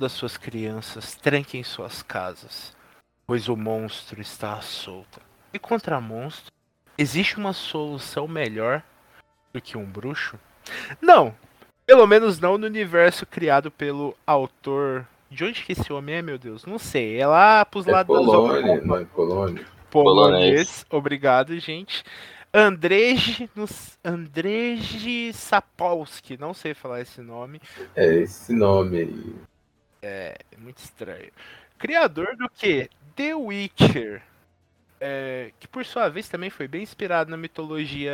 Esconda suas crianças, tranquem suas casas, pois o monstro está à solta. E contra monstro, existe uma solução melhor do que um bruxo? Não! Pelo menos não no universo criado pelo autor. De onde que esse homem é, meu Deus? Não sei. É lá pros É lados Polônia, não é Polônia? polonês. Obrigado, gente. Andrzej, nos- Andrzej Sapolsky, não sei falar esse nome, É esse nome aí. É muito estranho. Criador do que? The Witcher, é, que por sua vez também foi bem inspirado na mitologia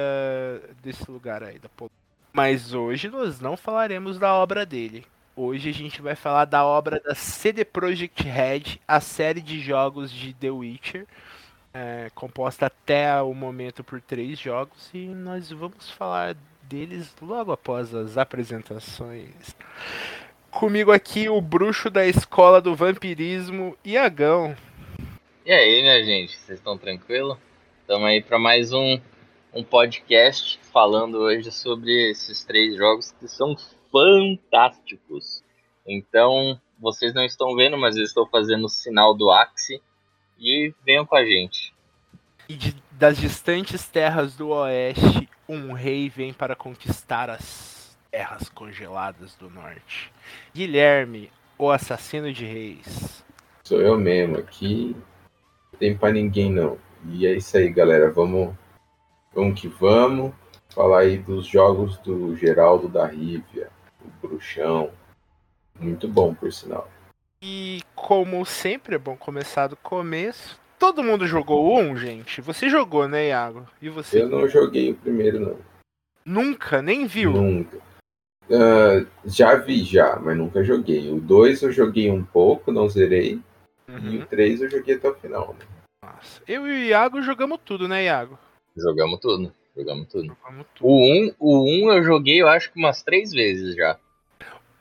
desse lugar aí da Polônia. Mas hoje nós não falaremos da obra dele. Hoje a gente vai falar da obra da CD Projekt Red, a série de jogos de The Witcher, é, composta até o momento por três jogos, e nós vamos falar deles logo após as apresentações. Comigo aqui o bruxo da escola do vampirismo, Iagão. E aí, minha gente, vocês estão tranquilo? Estamos aí para mais um, um podcast falando hoje sobre esses três jogos que são fantásticos. Então, vocês não estão vendo, mas eu estou fazendo o sinal do Axie e venham com a gente. E de- das distantes terras do oeste, um rei vem para conquistar as terras congeladas do norte. Guilherme, o assassino de reis. Sou eu mesmo aqui. Não tem pra ninguém não. E é isso aí, galera. Vamos, vamos que vamos. Falar aí dos jogos do Geraldo da Rívia, o Bruxão. Muito bom, por sinal. E como sempre é bom começar do começo. Todo mundo jogou um, gente? Você jogou, né, Iago? E você? Eu não joguei o primeiro, não. Nunca, nem viu. Nunca. Ah, já vi já, mas nunca joguei. O 2 eu joguei um pouco, não zerei. E Uhum. o 3 eu joguei até o final, né? Nossa. Eu e o Iago jogamos tudo, né, Iago? Jogamos tudo, jogamos tudo. Jogamos tudo. O 1, o 1 eu joguei, eu acho que umas três vezes já.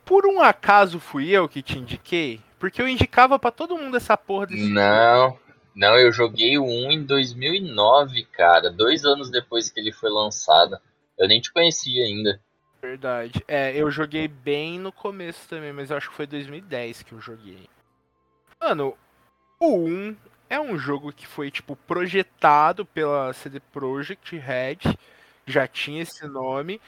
Por um acaso fui eu que te indiquei? Porque eu indicava pra todo mundo essa porra desse Não, não, eu joguei o 1 em 2009, cara. Dois anos depois que ele foi lançado. Eu nem te conhecia ainda. Verdade. É, eu joguei bem no começo também, mas eu acho que foi 2010 que eu joguei. Mano, o 1 é um jogo que foi, tipo, projetado pela CD Projekt Red, já tinha esse nome,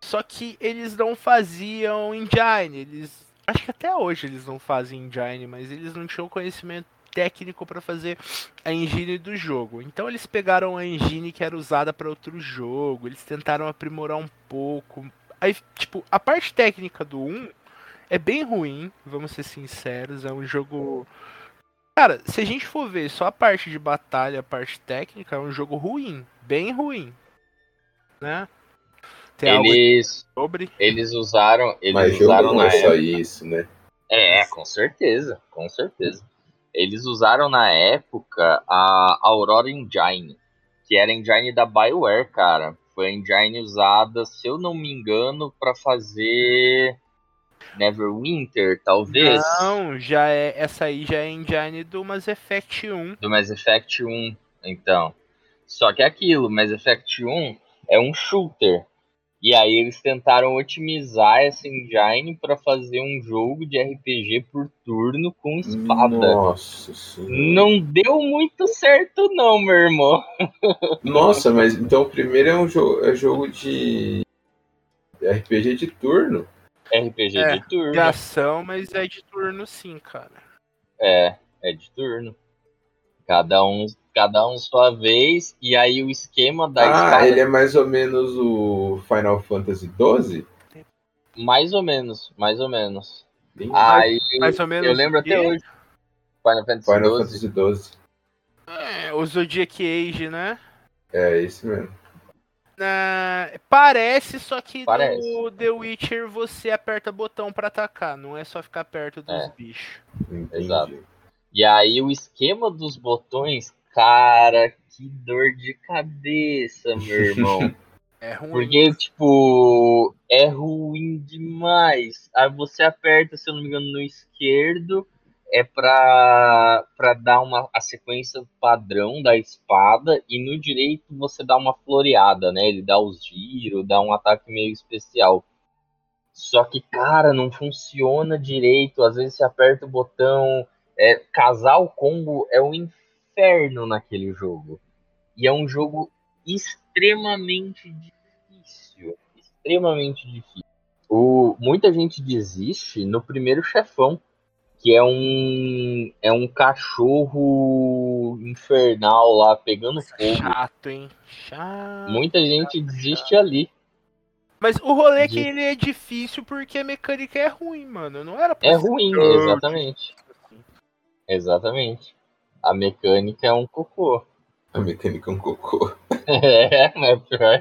só que eles não faziam engine, eles... Acho que até hoje eles não fazem engine, mas eles não tinham conhecimento técnico pra fazer a engine do jogo. Então eles pegaram a engine que era usada pra outro jogo, eles tentaram aprimorar um pouco. Aí, tipo, a parte técnica do 1 é bem ruim, vamos ser sinceros, é um jogo Cara, se a gente for ver só a parte de batalha, a parte técnica, é um jogo ruim, bem ruim. Né? Tem algo Eles, sobre? eles usaram, eles mas usaram não na é só época. isso, né? É, com certeza, com certeza. Eles usaram na época a Aurora Engine, que era a engine da BioWare, cara. Foi a engine usada, se eu não me engano, pra fazer Neverwinter, talvez. Não, já é essa aí já é engine do Mass Effect 1. do Mass Effect 1, então. Só que é aquilo, Mass Effect 1 é um shooter. E aí eles tentaram otimizar essa engine pra fazer um jogo de RPG por turno com espada. Nossa senhora. Não deu muito certo não, meu irmão. Nossa, mas então o primeiro é um jogo, é jogo de RPG de turno. RPG É, de turno. De ação, mas é de turno sim, cara. É, é de turno. Cada um, cada um sua vez. E aí o esquema da ah, espada ele é mais ou menos o Final Fantasy XII? mais ou menos, mais ou menos. Bem- Aí Mais ou menos eu lembro até hoje. Final Fantasy Final XII. Fantasy XII. É, o Zodiac Age, né? É esse mesmo. Ah, parece, só que Parece. no The Witcher você aperta botão pra atacar, não é só ficar perto dos É. bichos. Entendi. Exato. E aí o esquema dos botões, cara, que dor de cabeça, meu irmão. É ruim. Porque, tipo, é ruim demais. Aí você aperta, se eu não me engano, no esquerdo, é pra, pra dar uma, a sequência padrão da espada, e no direito você dá uma floreada, né? Ele dá os giros, dá um ataque meio especial. Só que, cara, não funciona direito. Às vezes você aperta o botão. É, casar o combo é um inferno naquele jogo. E é um jogo extremamente difícil. Extremamente difícil. O, muita gente desiste no primeiro chefão, que é um é um cachorro infernal lá pegando fogo. Chato, hein? Chato. Muita gente desiste ali. Mas o rolê é que De- ele é difícil porque a mecânica é ruim, mano. Não era pra É ruim, exatamente. Exatamente. A mecânica é um cocô. A mecânica é um cocô. É, mas pior.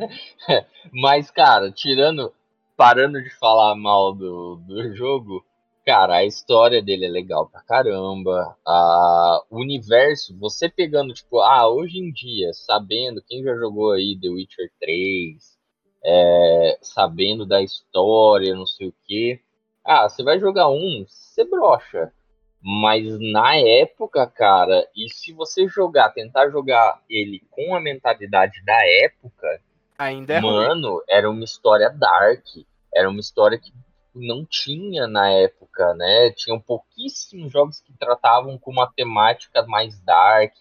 Mas, cara, tirando. Parando de falar mal do, do jogo, cara, a história dele é legal pra caramba. A, o universo, você pegando, tipo, ah, hoje em dia, sabendo, quem já jogou aí The Witcher 3, é, sabendo da história, não sei o que. Ah, você vai jogar um, você brocha. Mas na época, cara, e se você jogar, tentar jogar ele com a mentalidade da época, Ainda é ruim. mano, era uma história dark. Era uma história que não tinha na época, né? Tinham pouquíssimos jogos que tratavam com uma temática mais dark,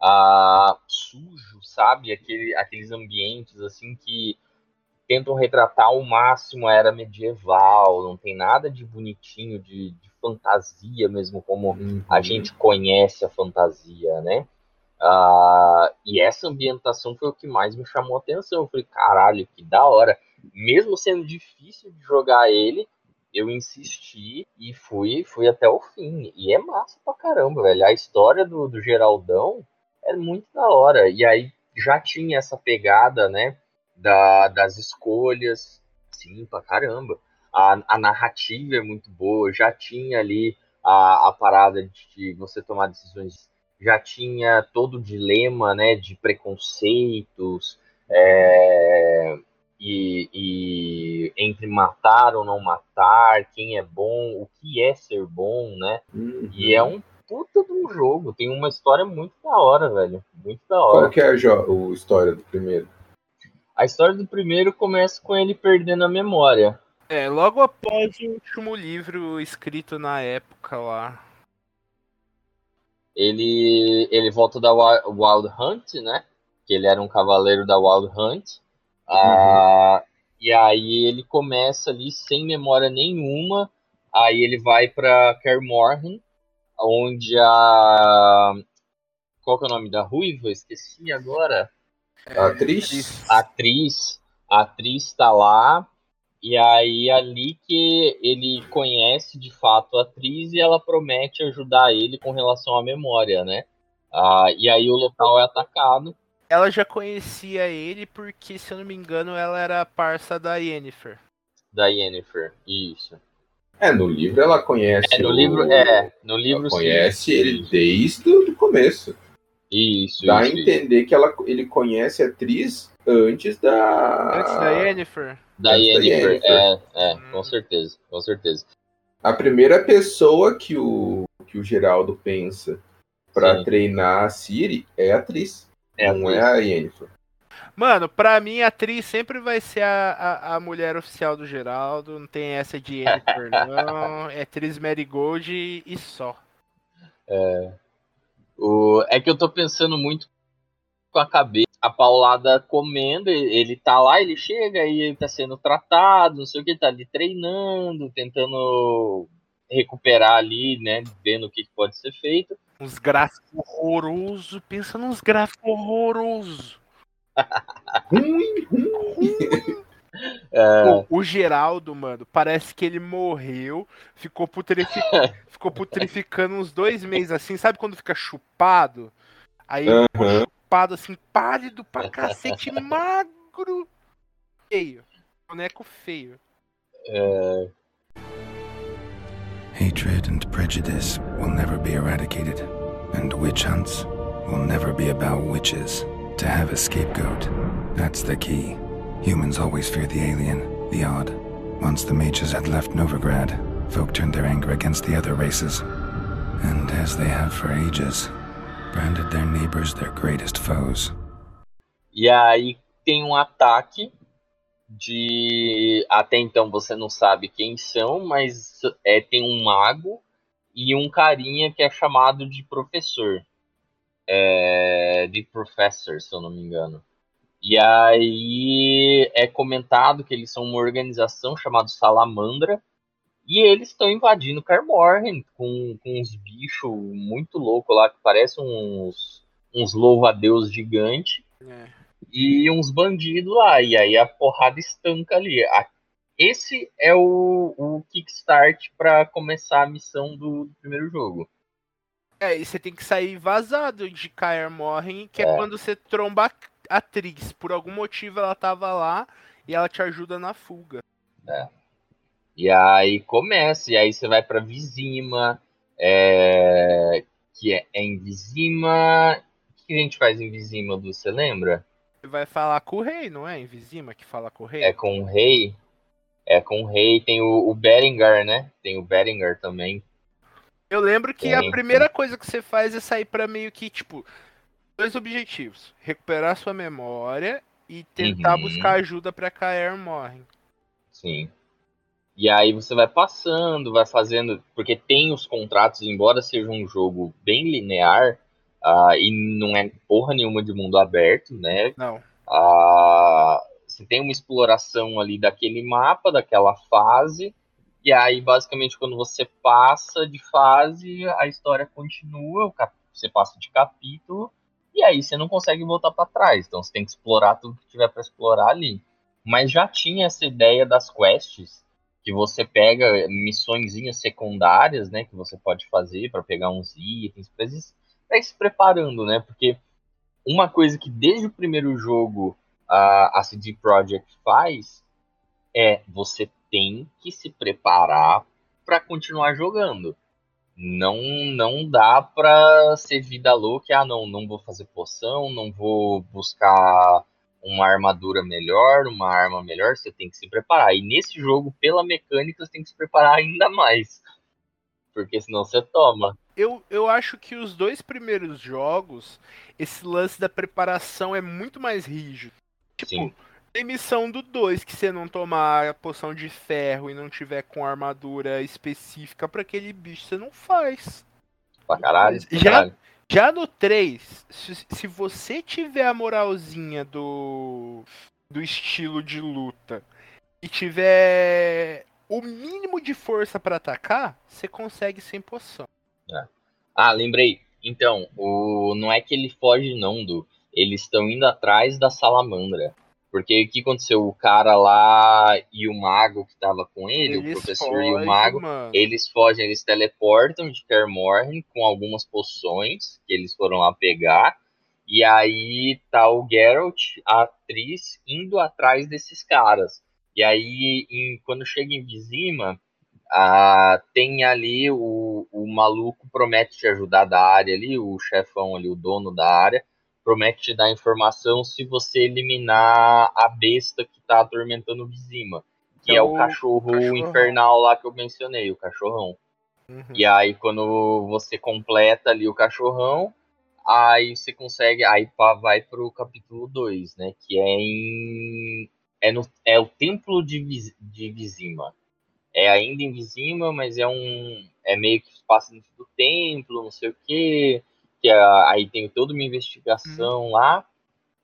ah, sujo, sabe? Aquele, aqueles ambientes assim que tentam retratar ao máximo a era medieval, não tem nada de bonitinho, de, de fantasia mesmo, como Uhum. a gente conhece a fantasia, né? Ah, e essa ambientação foi o que mais me chamou a atenção. Eu falei, caralho, que da hora. Mesmo sendo difícil de jogar ele, eu insisti e fui, fui até o fim. E é massa pra caramba, velho. A história do, do Geraldão é muito da hora. E aí já tinha essa pegada, né? Da, das escolhas. Sim, pra caramba. A, a narrativa é muito boa. Já tinha ali a, a parada de você tomar decisões. Já tinha todo o dilema, né? De preconceitos. É, e, e entre matar ou não matar, quem é bom, o que é ser bom, né? Uhum. E é um puta de um jogo, tem uma história muito da hora, velho. Muito da Qual hora. que é a o história do primeiro? A história do primeiro começa com ele perdendo a memória. É, logo após o último livro escrito na época lá. Ele, ele volta da Wi- Wild Hunt, né? Que ele era um cavaleiro da Wild Hunt. Ah, e aí ele começa ali sem memória nenhuma. Aí ele vai pra Kaer Morhen, onde a. Qual que é o nome da ruiva? Esqueci agora. A atriz? a atriz, a atriz tá lá, e aí ali que ele conhece de fato a atriz e ela promete ajudar ele com relação à memória, né? Ah, e aí o local é atacado. Ela já conhecia ele porque, se eu não me engano, ela era parça da Yennefer. Da Yennefer, isso. É, no livro ela conhece. É, no o- livro, é, no Ela livro sim. conhece ele Isso, desde o começo. Isso, Dá a isso, isso. entender que ela, ele conhece a atriz antes da. Antes da Yennefer. Da Yennefer. é, é, Hum. com certeza, com certeza. A primeira pessoa que o, que o Geraldo pensa pra Sim. treinar a Siri é a atriz. É a não atriz. é a Yennefer. Mano, pra mim a atriz sempre vai ser a, a, a mulher oficial do Geraldo. Não tem essa de Yennefer, não. É atriz Marigold e, e só. O, é que eu tô pensando muito com a cabeça. A paulada comendo, ele tá lá, ele chega e ele tá sendo tratado, não sei o que, tá ali treinando, tentando recuperar ali, né? Vendo o que pode ser feito. Uns gráficos horrorosos. Pensa nos gráficos horrorosos. Ruim, É, Pô, o Geraldo, mano, parece que ele morreu, ficou, putrifi... ficou putrificando uns dois meses assim, sabe quando fica chupado? Aí ele ficou chupado assim, pálido pra cacete, magro, feio. Boneco feio. É, Hatred and prejudice will never be eradicated, and witch hunts will never be about witches. To have a scapegoat, that's the key. Humans always fear the alien, the odd. Once the mages had left Novigrad, folk turned their anger against the other races. And as they have for ages, branded their neighbors their greatest foes. E aí tem um ataque de. Até então você não sabe quem são, mas é, tem um mago e um carinha que é chamado de professor. É, de professor, se eu não me engano. E aí é comentado que eles são uma organização chamada Salamandra. E eles estão invadindo Carmorhen com, com uns bichos muito loucos lá, que parecem uns, uns louva-a-deus gigantes É. e uns bandidos lá. E aí a porrada estanca ali. Esse é o, o kickstart para começar a missão do, do primeiro jogo. É, e você tem que sair vazado de Kaer Morhen, que é. É. quando você tromba a atriz. Por algum motivo ela tava lá e ela te ajuda na fuga. E aí começa, e aí você vai pra Vizima, é, que é, é em Vizima. O que a gente faz em Vizima, Du, você lembra? Você vai falar com o rei, não é? Em Vizima que fala com o rei? É com o rei. É com o rei, tem o, o Berengar, né? Tem o Berengar também. Eu lembro que Sim, a primeira coisa que você faz é sair pra meio que, tipo, dois objetivos. Recuperar sua memória e tentar Uhum. buscar ajuda pra Kaer Morhen. Sim. E aí você vai passando, vai fazendo. Porque tem os contratos, embora seja um jogo bem linear, ah, e não é porra nenhuma de mundo aberto, né? Não. Ah, você tem uma exploração ali daquele mapa, daquela fase, e aí basicamente quando você passa de fase, a história continua, você passa de capítulo, e aí você não consegue voltar para trás. Então você tem que explorar tudo que tiver para explorar ali. Mas já tinha essa ideia das quests, que você pega missõezinhas secundárias, né, que você pode fazer para pegar uns itens, para ir se preparando, né? Porque uma coisa que desde o primeiro jogo a, a CD Projekt faz é você tem que se preparar para continuar jogando. Não não dá pra ser vida louca, ah não, não vou fazer poção, não vou buscar uma armadura melhor, uma arma melhor, você tem que se preparar. E nesse jogo, pela mecânica, você tem que se preparar ainda mais. Porque senão você toma. Eu, eu acho que os dois primeiros jogos, esse lance da preparação é muito mais rígido. Tipo, Sim. tem missão do 2 que você não tomar a poção de ferro e não tiver com armadura específica pra aquele bicho, você não faz. Pra caralho. pra Já- caralho. Já no 3, se, se você tiver a moralzinha do, do estilo de luta e tiver o mínimo de força pra atacar, você consegue sem poção. Ah, lembrei. Então, o... não é que ele foge, não, do. Eles estão indo atrás da salamandra. Porque o que aconteceu? O cara lá e o mago que tava com ele, o professor e o fogem, mago, mano. eles fogem, eles teleportam de Kermorhen com algumas poções que eles foram lá pegar. E aí tá o Geralt, a atriz, indo atrás desses caras. E aí, em- quando chega em Vizima, ah, tem ali o, o maluco promete te ajudar da área ali, o chefão ali, o dono da área, promete te dar informação se você eliminar a besta que tá atormentando Vizima. Que É é o o cachorro cachorrão. infernal lá que eu mencionei, o cachorrão. Uhum. E aí, quando você completa ali o cachorrão, aí você consegue. Aí pá, vai pro capítulo 2, né? Que é em. É, no, é o Templo de, Viz- de Vizima. É ainda em Vizima, mas é um. É meio que passa dentro do templo, não sei o quê. Que é- aí tem toda uma investigação lá.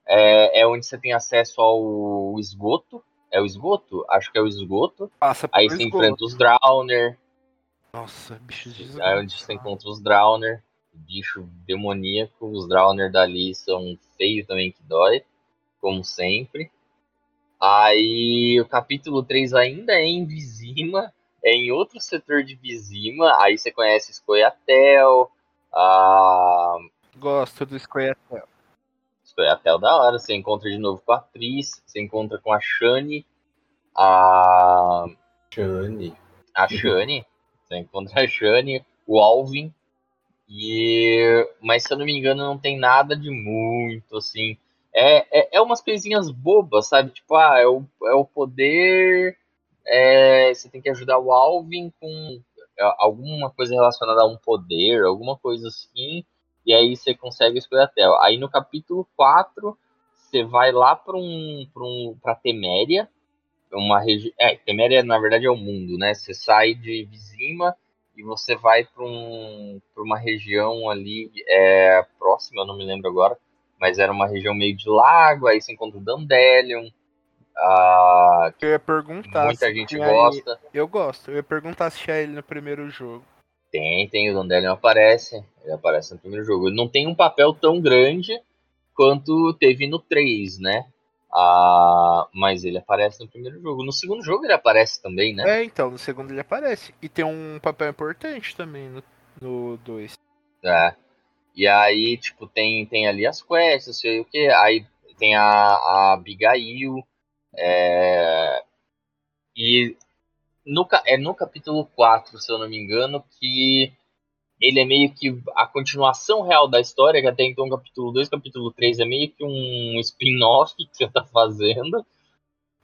É, é onde você tem acesso ao esgoto. É o esgoto? Acho que é o esgoto. Passa Aí você esgoto. enfrenta os Drowner. Nossa, bichos de Aí onde você encontra os Drowner, bicho demoníaco, os Drowner dali são feios também que dói, como sempre. Aí o capítulo 3 ainda é em Vizima, é em outro setor de Vizima, aí você conhece Escoiatel, a Gosto do Square. Scoia'tael da hora. Você encontra de novo com a atriz, você encontra com a Shani, a. Shani. A Shani. Você encontra a Shani, o Alvin. E. Mas se eu não me engano, não tem nada de muito, assim. É, é, é umas coisinhas bobas, sabe? Tipo, ah, é o, é o poder. É, você tem que ajudar o Alvin com é, alguma coisa relacionada a um poder, alguma coisa assim. E aí você consegue escolher até. Aí no capítulo 4, você vai lá para um, pra um, Teméria. Uma região. É, Teméria na verdade é o mundo, né? Você sai de Vizima e você vai para um, pra uma região ali é, próxima, eu não me lembro agora, mas era uma região meio de lago, aí você encontra o Dandelion. Ah, Eu ia perguntar. muita se gente gosta. ele- Eu gosto. Eu ia perguntar se tinha ele no primeiro jogo. Tem, tem, o Dandelion aparece. Ele aparece no primeiro jogo. Ele não tem um papel tão grande quanto teve no 3, né? Ah, mas ele aparece no primeiro jogo. No segundo jogo ele aparece também, né? É, então, no segundo ele aparece. E tem um papel importante também no, no 2. É. E aí, tipo, tem, tem ali as quests, não sei o que. Aí tem a, a Abigail. É... E no, é no capítulo 4, se eu não me engano, que ele é meio que a continuação real da história, que até então capítulo 2, capítulo 3 é meio que um spin-off que você tá fazendo.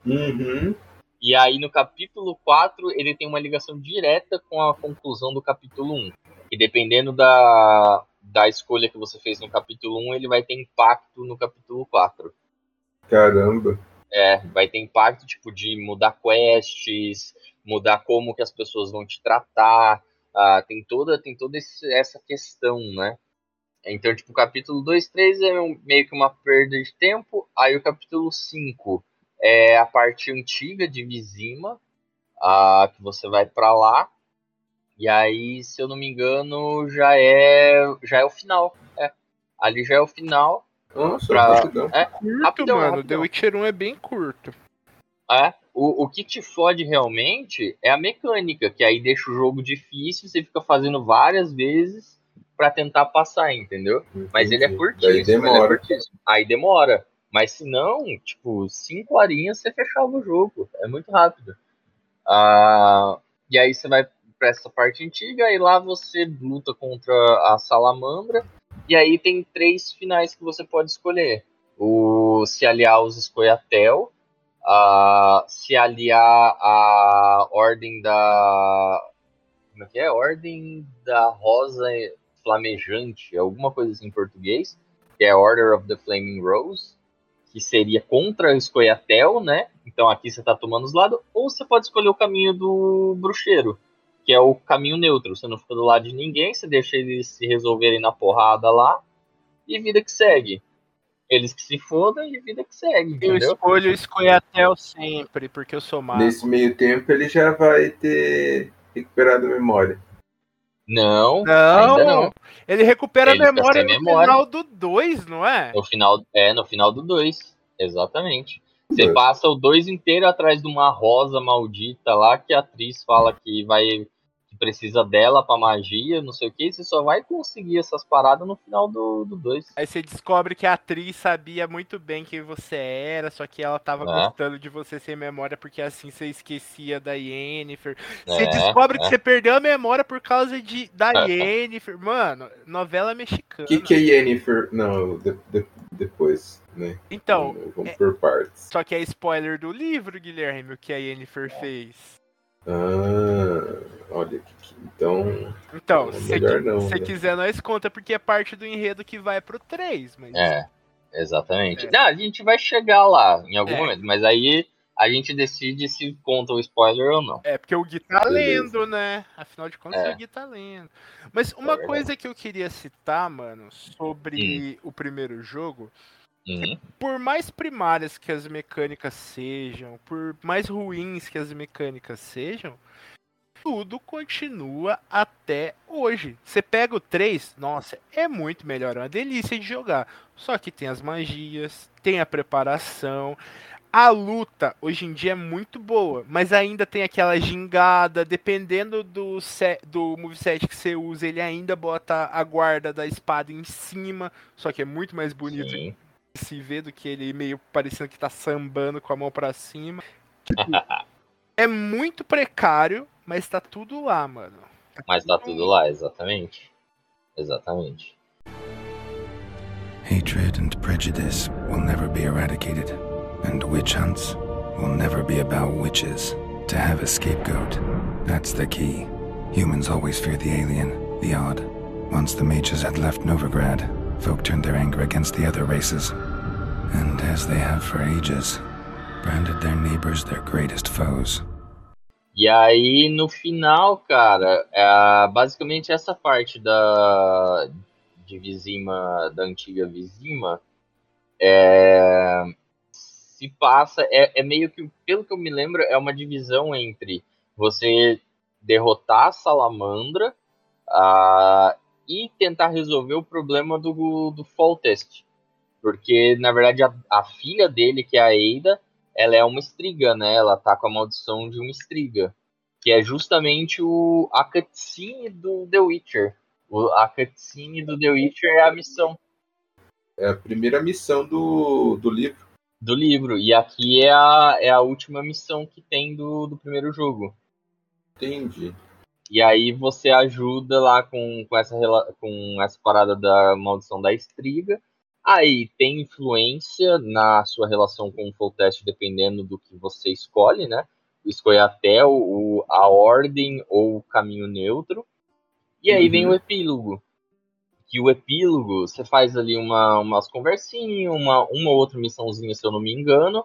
Uhum. E aí no capítulo 4 ele tem uma ligação direta com a conclusão do capítulo 1. E dependendo da, da escolha que você fez no capítulo 1, ele vai ter impacto no capítulo 4. Caramba. É, vai ter impacto tipo de mudar quests, mudar como que as pessoas vão te tratar. ah, tem toda tem toda esse- essa questão, né? Então, tipo, o capítulo 2, 3 é um- meio que uma perda de tempo. Aí o capítulo 5 é a parte antiga de Vizima, ah, que você vai pra lá. E aí, se eu não me engano, já é já é o final. É. Ali já é o final. Nossa, Pra-. É, Curto, Rapidão, mano. rapidão. The Witcher 1 é bem curto. É, o, o que te fode realmente é a mecânica, que aí deixa o jogo difícil, você fica fazendo várias vezes pra tentar passar, entendeu? Mas ele é Entendi. curtíssimo. É demora. curtíssimo. Aí demora. Mas se não, tipo, cinco horinhas você fechava o jogo. É muito rápido. Ah, e aí você vai pra essa parte antiga e lá você luta contra a salamandra. E aí tem três finais que você pode escolher. O se aliar aos Scoia'tael, a se aliar à ordem da. Como é que é? Ordem da Rosa Flamejante, alguma coisa assim em português, que é Order of the Flaming Rose, que seria contra o Scoia'tael, né? Então aqui você tá tomando os lados, ou você pode escolher o caminho do bruxeiro, que é o caminho neutro. Você não fica do lado de ninguém, você deixa eles se resolverem na porrada lá, e vida que segue. Eles que se fodam e vida que segue, Eu entendeu? escolho o Scoia'tael sempre, porque eu sou mago. Nesse meio tempo ele já vai ter recuperado a memória. Não, Não, ainda não. ele recupera Ele a memória no memória. final do 2, não é? No final, é, no final do 2. Exatamente. Você passa o 2 inteiro atrás de uma rosa maldita lá que a atriz fala que vai precisa dela pra magia, não sei o que, você só vai conseguir essas paradas no final do 2. Aí você descobre que a atriz sabia muito bem quem você era, só que ela tava É. gostando de você sem memória, porque assim você esquecia da Yennefer. Você É, descobre que é. você perdeu a memória por causa de, da É. Yennefer. Mano, novela mexicana. O que, que é Yennefer? Não, de- de- depois, né? Então, Vamos- Vamos por partes. só que é spoiler do livro, Guilherme, o que a Yennefer fez. Ah, olha que. Então. Então, É se você né? quiser, nós conta, porque é parte do enredo que vai pro 3, mas... É, exatamente. É. Não, a gente vai chegar lá em algum É. momento, mas aí a gente decide se conta o spoiler ou não. É, porque o Gui tá lendo, né? Afinal de contas, É. o Gui tá lendo. Mas uma verdade. coisa que eu queria citar, mano, sobre o primeiro jogo, Uhum. por mais primárias que as mecânicas sejam, por mais ruins que as mecânicas sejam, tudo continua até hoje. Você pega o 3, nossa, é muito melhor, é uma delícia de jogar. Só que tem as magias, tem a preparação. A luta hoje em dia é muito boa, mas ainda tem aquela gingada, dependendo do, se- do moveset que você usa, ele ainda bota a guarda da espada em cima, só que é muito mais bonito Sim. Se vê do que ele meio parecendo que tá sambando com a mão pra cima. Tipo, é muito precário, mas tá tudo lá, mano. Mas tá tudo lá, exatamente. Exatamente. Hatred and prejudice will never be eradicated, and witch hunts will never be about witches. To have a scapegoat, that's the key. Humans always fear the alien, the odd. Once the mages had left Novigrad, folk turned their anger against the other races. And as they have for ages, branded their neighbors their greatest foes. E aí, no final, cara, é basicamente essa parte da de Vizima, da antiga Vizima, é, se passa, é, é meio que, pelo que eu me lembro, é uma divisão entre você derrotar a Salamandra uh, e tentar resolver o problema do, do Fall Test. Porque, na verdade, a, a filha dele, que é a Eida, ela é uma estriga, né? Ela tá com a maldição de uma estriga. Que é justamente o, a cutscene do The Witcher. O, a cutscene do The Witcher é a missão. É a primeira missão do, do livro. Do livro. E aqui é a, é a última missão que tem do, do primeiro jogo. Entendi. E aí você ajuda lá com, com, essa, com essa parada da maldição da estriga. Aí tem influência na sua relação com o full test dependendo do que você escolhe, né? Escolhe até o, o a ordem ou o caminho neutro. E aí uhum. vem o epílogo. Que o epílogo, você faz ali uma, umas conversinhas, uma, uma outra missãozinha, se eu não me engano.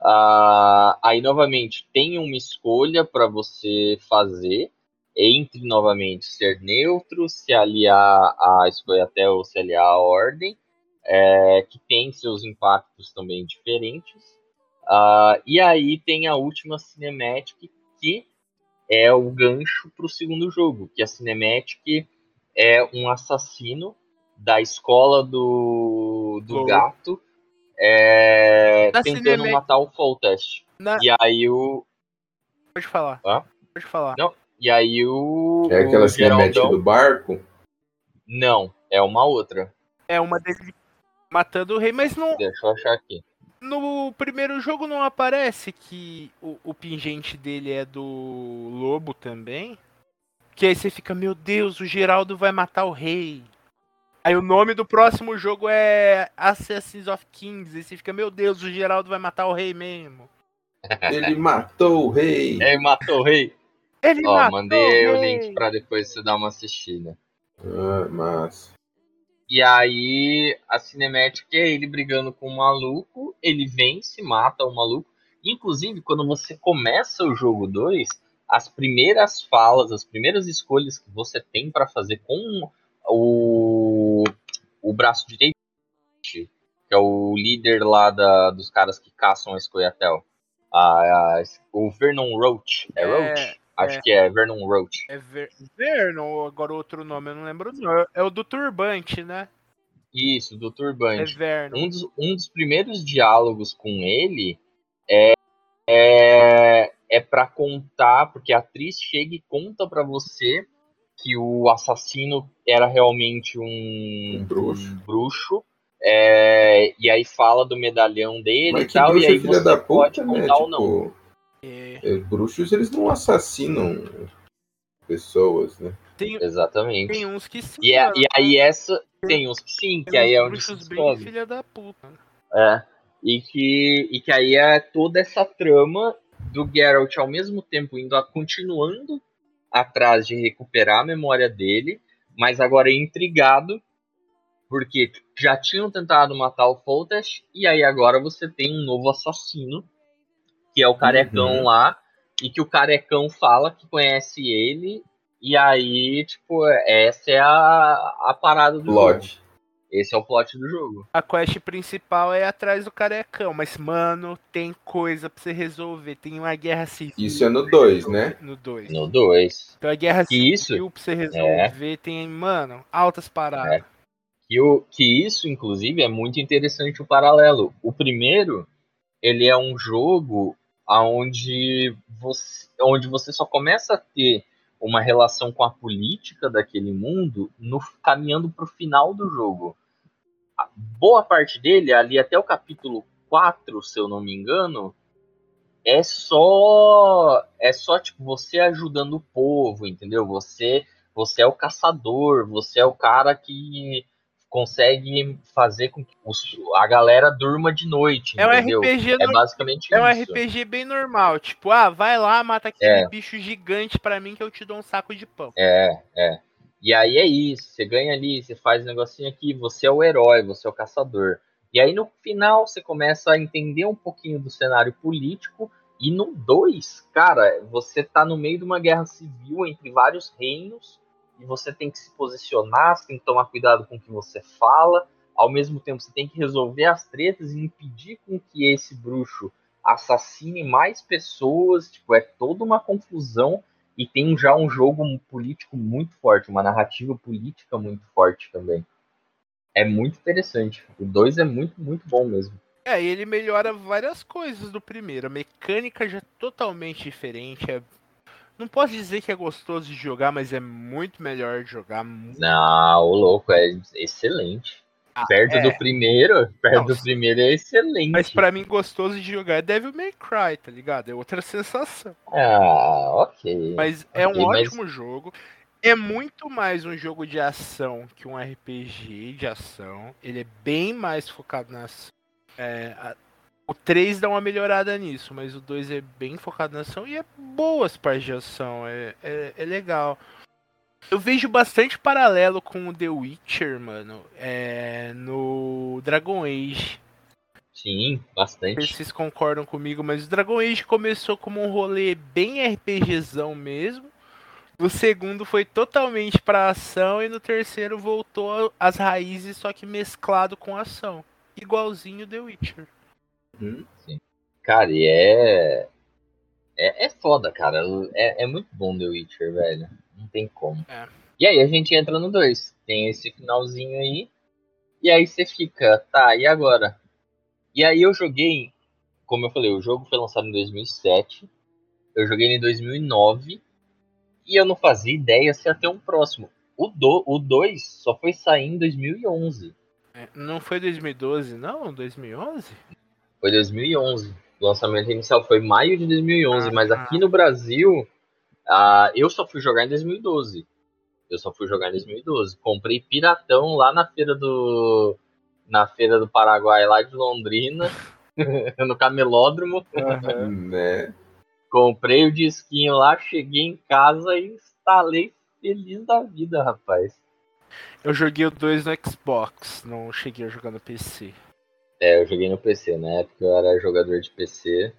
Uh, aí, novamente, tem uma escolha para você fazer entre, novamente, ser neutro, se aliar à escolha até ou se aliar à ordem é, que tem seus impactos também diferentes. Uh, e aí tem a última Cinematic, que é o gancho para o segundo jogo, que a Cinematic é um assassino da escola do, do gato é, tentando matar o Foltest. Na... E aí o. Pode falar. Hã? Pode falar. Não. E aí o. É aquela Cinematic do barco? Não, é uma outra. É uma dele matando o rei, mas não. Deixa eu achar aqui. No primeiro jogo não aparece que o, o pingente dele é do lobo também? Que aí você fica, meu Deus, o Geraldo vai matar o rei. Aí o nome do próximo jogo é Assassins of Kings. E você fica, meu Deus, o Geraldo vai matar o rei mesmo. Ele matou o rei. Ele matou o rei. Ele Ó, matou mandei o, o link pra depois você dar uma assistida. Ah, mas. E aí a cinemática é ele brigando com o maluco, ele vence, mata o maluco. Inclusive, quando você começa o jogo 2, as primeiras falas, as primeiras escolhas que você tem para fazer com o, o braço direito, que é o líder lá da, dos caras que caçam a Scoia'tael. o Vernon Roach. É, é Roach? Acho é. que é Vernon Roach. É Ver Vernon, agora outro nome, eu não lembro não. É o do turbante, né? Isso, do turbante. É Vernon. Um dos, um dos primeiros diálogos com ele é, é, é para contar, porque a atriz chega e conta para você que o assassino era realmente um, um bruxo. Um bruxo é, e aí fala do medalhão dele Mas e tal, e aí você puta, pode né? contar tipo, ou não. É. é. Bruxos, eles não assassinam pessoas, né? Tem, Exatamente. Tem uns que sim. E, é, e aí essa. Tem uns que sim, que aí é onde se bem filha da puta. É. E que, e que aí é toda essa trama do Geralt ao mesmo tempo indo a, continuando atrás de recuperar a memória dele, mas agora é intrigado porque já tinham tentado matar o Foltest e aí agora você tem um novo assassino que é o carecão uhum. lá, e que o carecão fala que conhece ele, e aí, tipo, essa é a, a parada do plot. jogo. Esse é o plot do jogo. A quest principal é atrás do carecão, mas, mano, tem coisa pra você resolver. Tem uma guerra civil. Isso é no 2, né? No 2. No 2. Então a guerra que civil isso? pra você resolver é. tem, mano, altas paradas. É. Que, o, que isso, inclusive, é muito interessante o paralelo. O primeiro, ele é um jogo onde você, onde você só começa a ter uma relação com a política daquele mundo no caminhando para o final do jogo. boa parte dele, ali até o capítulo 4, se eu não me engano, é só é só tipo você ajudando o povo, entendeu? Você você é o caçador, você é o cara que consegue fazer com que os, a galera durma de noite, É um entendeu? RPG É no- basicamente É um isso. RPG bem normal, tipo, ah, vai lá, mata aquele É. bicho gigante pra mim que eu te dou um saco de pão. É, é. E aí é isso, você ganha ali, você faz um negocinho aqui, você é o herói, você é o caçador. E aí no final você começa a entender um pouquinho do cenário político. E no 2, cara, você tá no meio de uma guerra civil entre vários reinos. E você tem que se posicionar, você tem que tomar cuidado com o que você fala. Ao mesmo tempo, você tem que resolver as tretas e impedir com que esse bruxo assassine mais pessoas. Tipo, é toda uma confusão e tem já um jogo político muito forte, uma narrativa política muito forte também. É muito interessante. O 2 é muito, muito bom mesmo. É, ele melhora várias coisas do primeiro. A mecânica já é totalmente diferente. é- Não posso dizer que é gostoso de jogar, mas é muito melhor de jogar. Não, o louco é excelente. Ah, perto é. do primeiro, perto Não, do primeiro é excelente. Mas pra mim, gostoso de jogar é Devil May Cry, tá ligado? É outra sensação. Ah, ok. Mas é um mas- ótimo jogo. É muito mais um jogo de ação que um RPG de ação. Ele é bem mais focado na ação. É, o 3 dá uma melhorada nisso, mas o 2 é bem focado na ação e é boas partes de ação. É, é, é legal. Eu vejo bastante paralelo com o The Witcher, mano. É, no Dragon Age. Sim, Não sei se bastante. vocês concordam comigo, mas o Dragon Age começou como um rolê bem RPGzão mesmo. No segundo foi totalmente pra ação e no terceiro voltou às raízes, só que mesclado com ação. Igualzinho The Witcher. Hum, Cara, e é. É, é foda, cara. É, é muito bom The Witcher, velho. Não tem como. É. E aí a gente entra no 2. Tem esse finalzinho aí. E aí você fica, tá, e agora? E aí eu joguei, como eu falei, o jogo foi lançado em 2007. Eu joguei ele em 2009. E eu não fazia ideia se ia ter um próximo. O 2 do, o dois só foi sair em 2011. É, Não foi 2012, não? 2011? Foi 2011. O lançamento inicial foi maio de 2011, Ah, mas aqui no Brasil, ah, eu só fui jogar em 2012. Eu só fui jogar em 2012. Comprei piratão lá na feira do na feira do Paraguai, lá de Londrina, no camelódromo. Né? Comprei o disquinho lá, cheguei em casa e instalei feliz da vida, rapaz. Eu joguei o 2 no Xbox, não cheguei a jogar no PC. É, eu joguei no PC, na época eu era jogador de PC.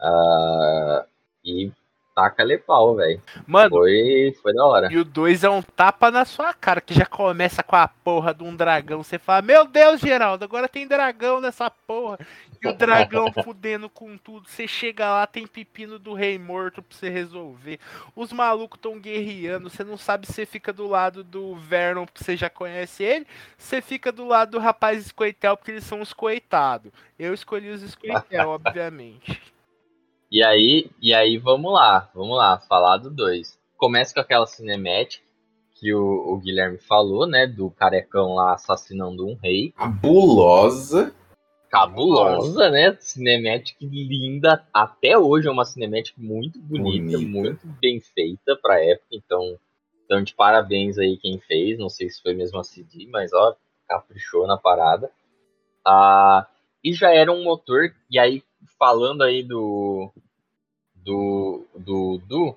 ah, e taca-lhe pau, velho. Mano, Foi, foi da hora. E o 2 é um tapa na sua cara, que já começa com a porra de um dragão. Você fala, meu Deus, Geraldo, agora tem dragão nessa porra. E o dragão fudendo com tudo. Você chega lá, tem pepino do rei morto pra você resolver. Os malucos tão guerreando. Você não sabe se você fica do lado do Vernon, porque você já conhece ele. Você fica do lado do rapaz escoitel, porque eles são os coitados. Eu escolhi os escoitel, obviamente. E aí, e aí vamos lá, vamos lá, falar do 2. Começa com aquela cinemática que o, o Guilherme falou, né? Do carecão lá assassinando um rei. Cabulosa. Cabulosa, né? Cinemática linda. Até hoje é uma cinemática muito bonita, Bonita. muito bem feita pra época. Então, então, de parabéns aí quem fez. Não sei se foi mesmo a CD, mas ó, caprichou na parada. Ah, e já era um motor. E aí, falando aí do. Do. Do. do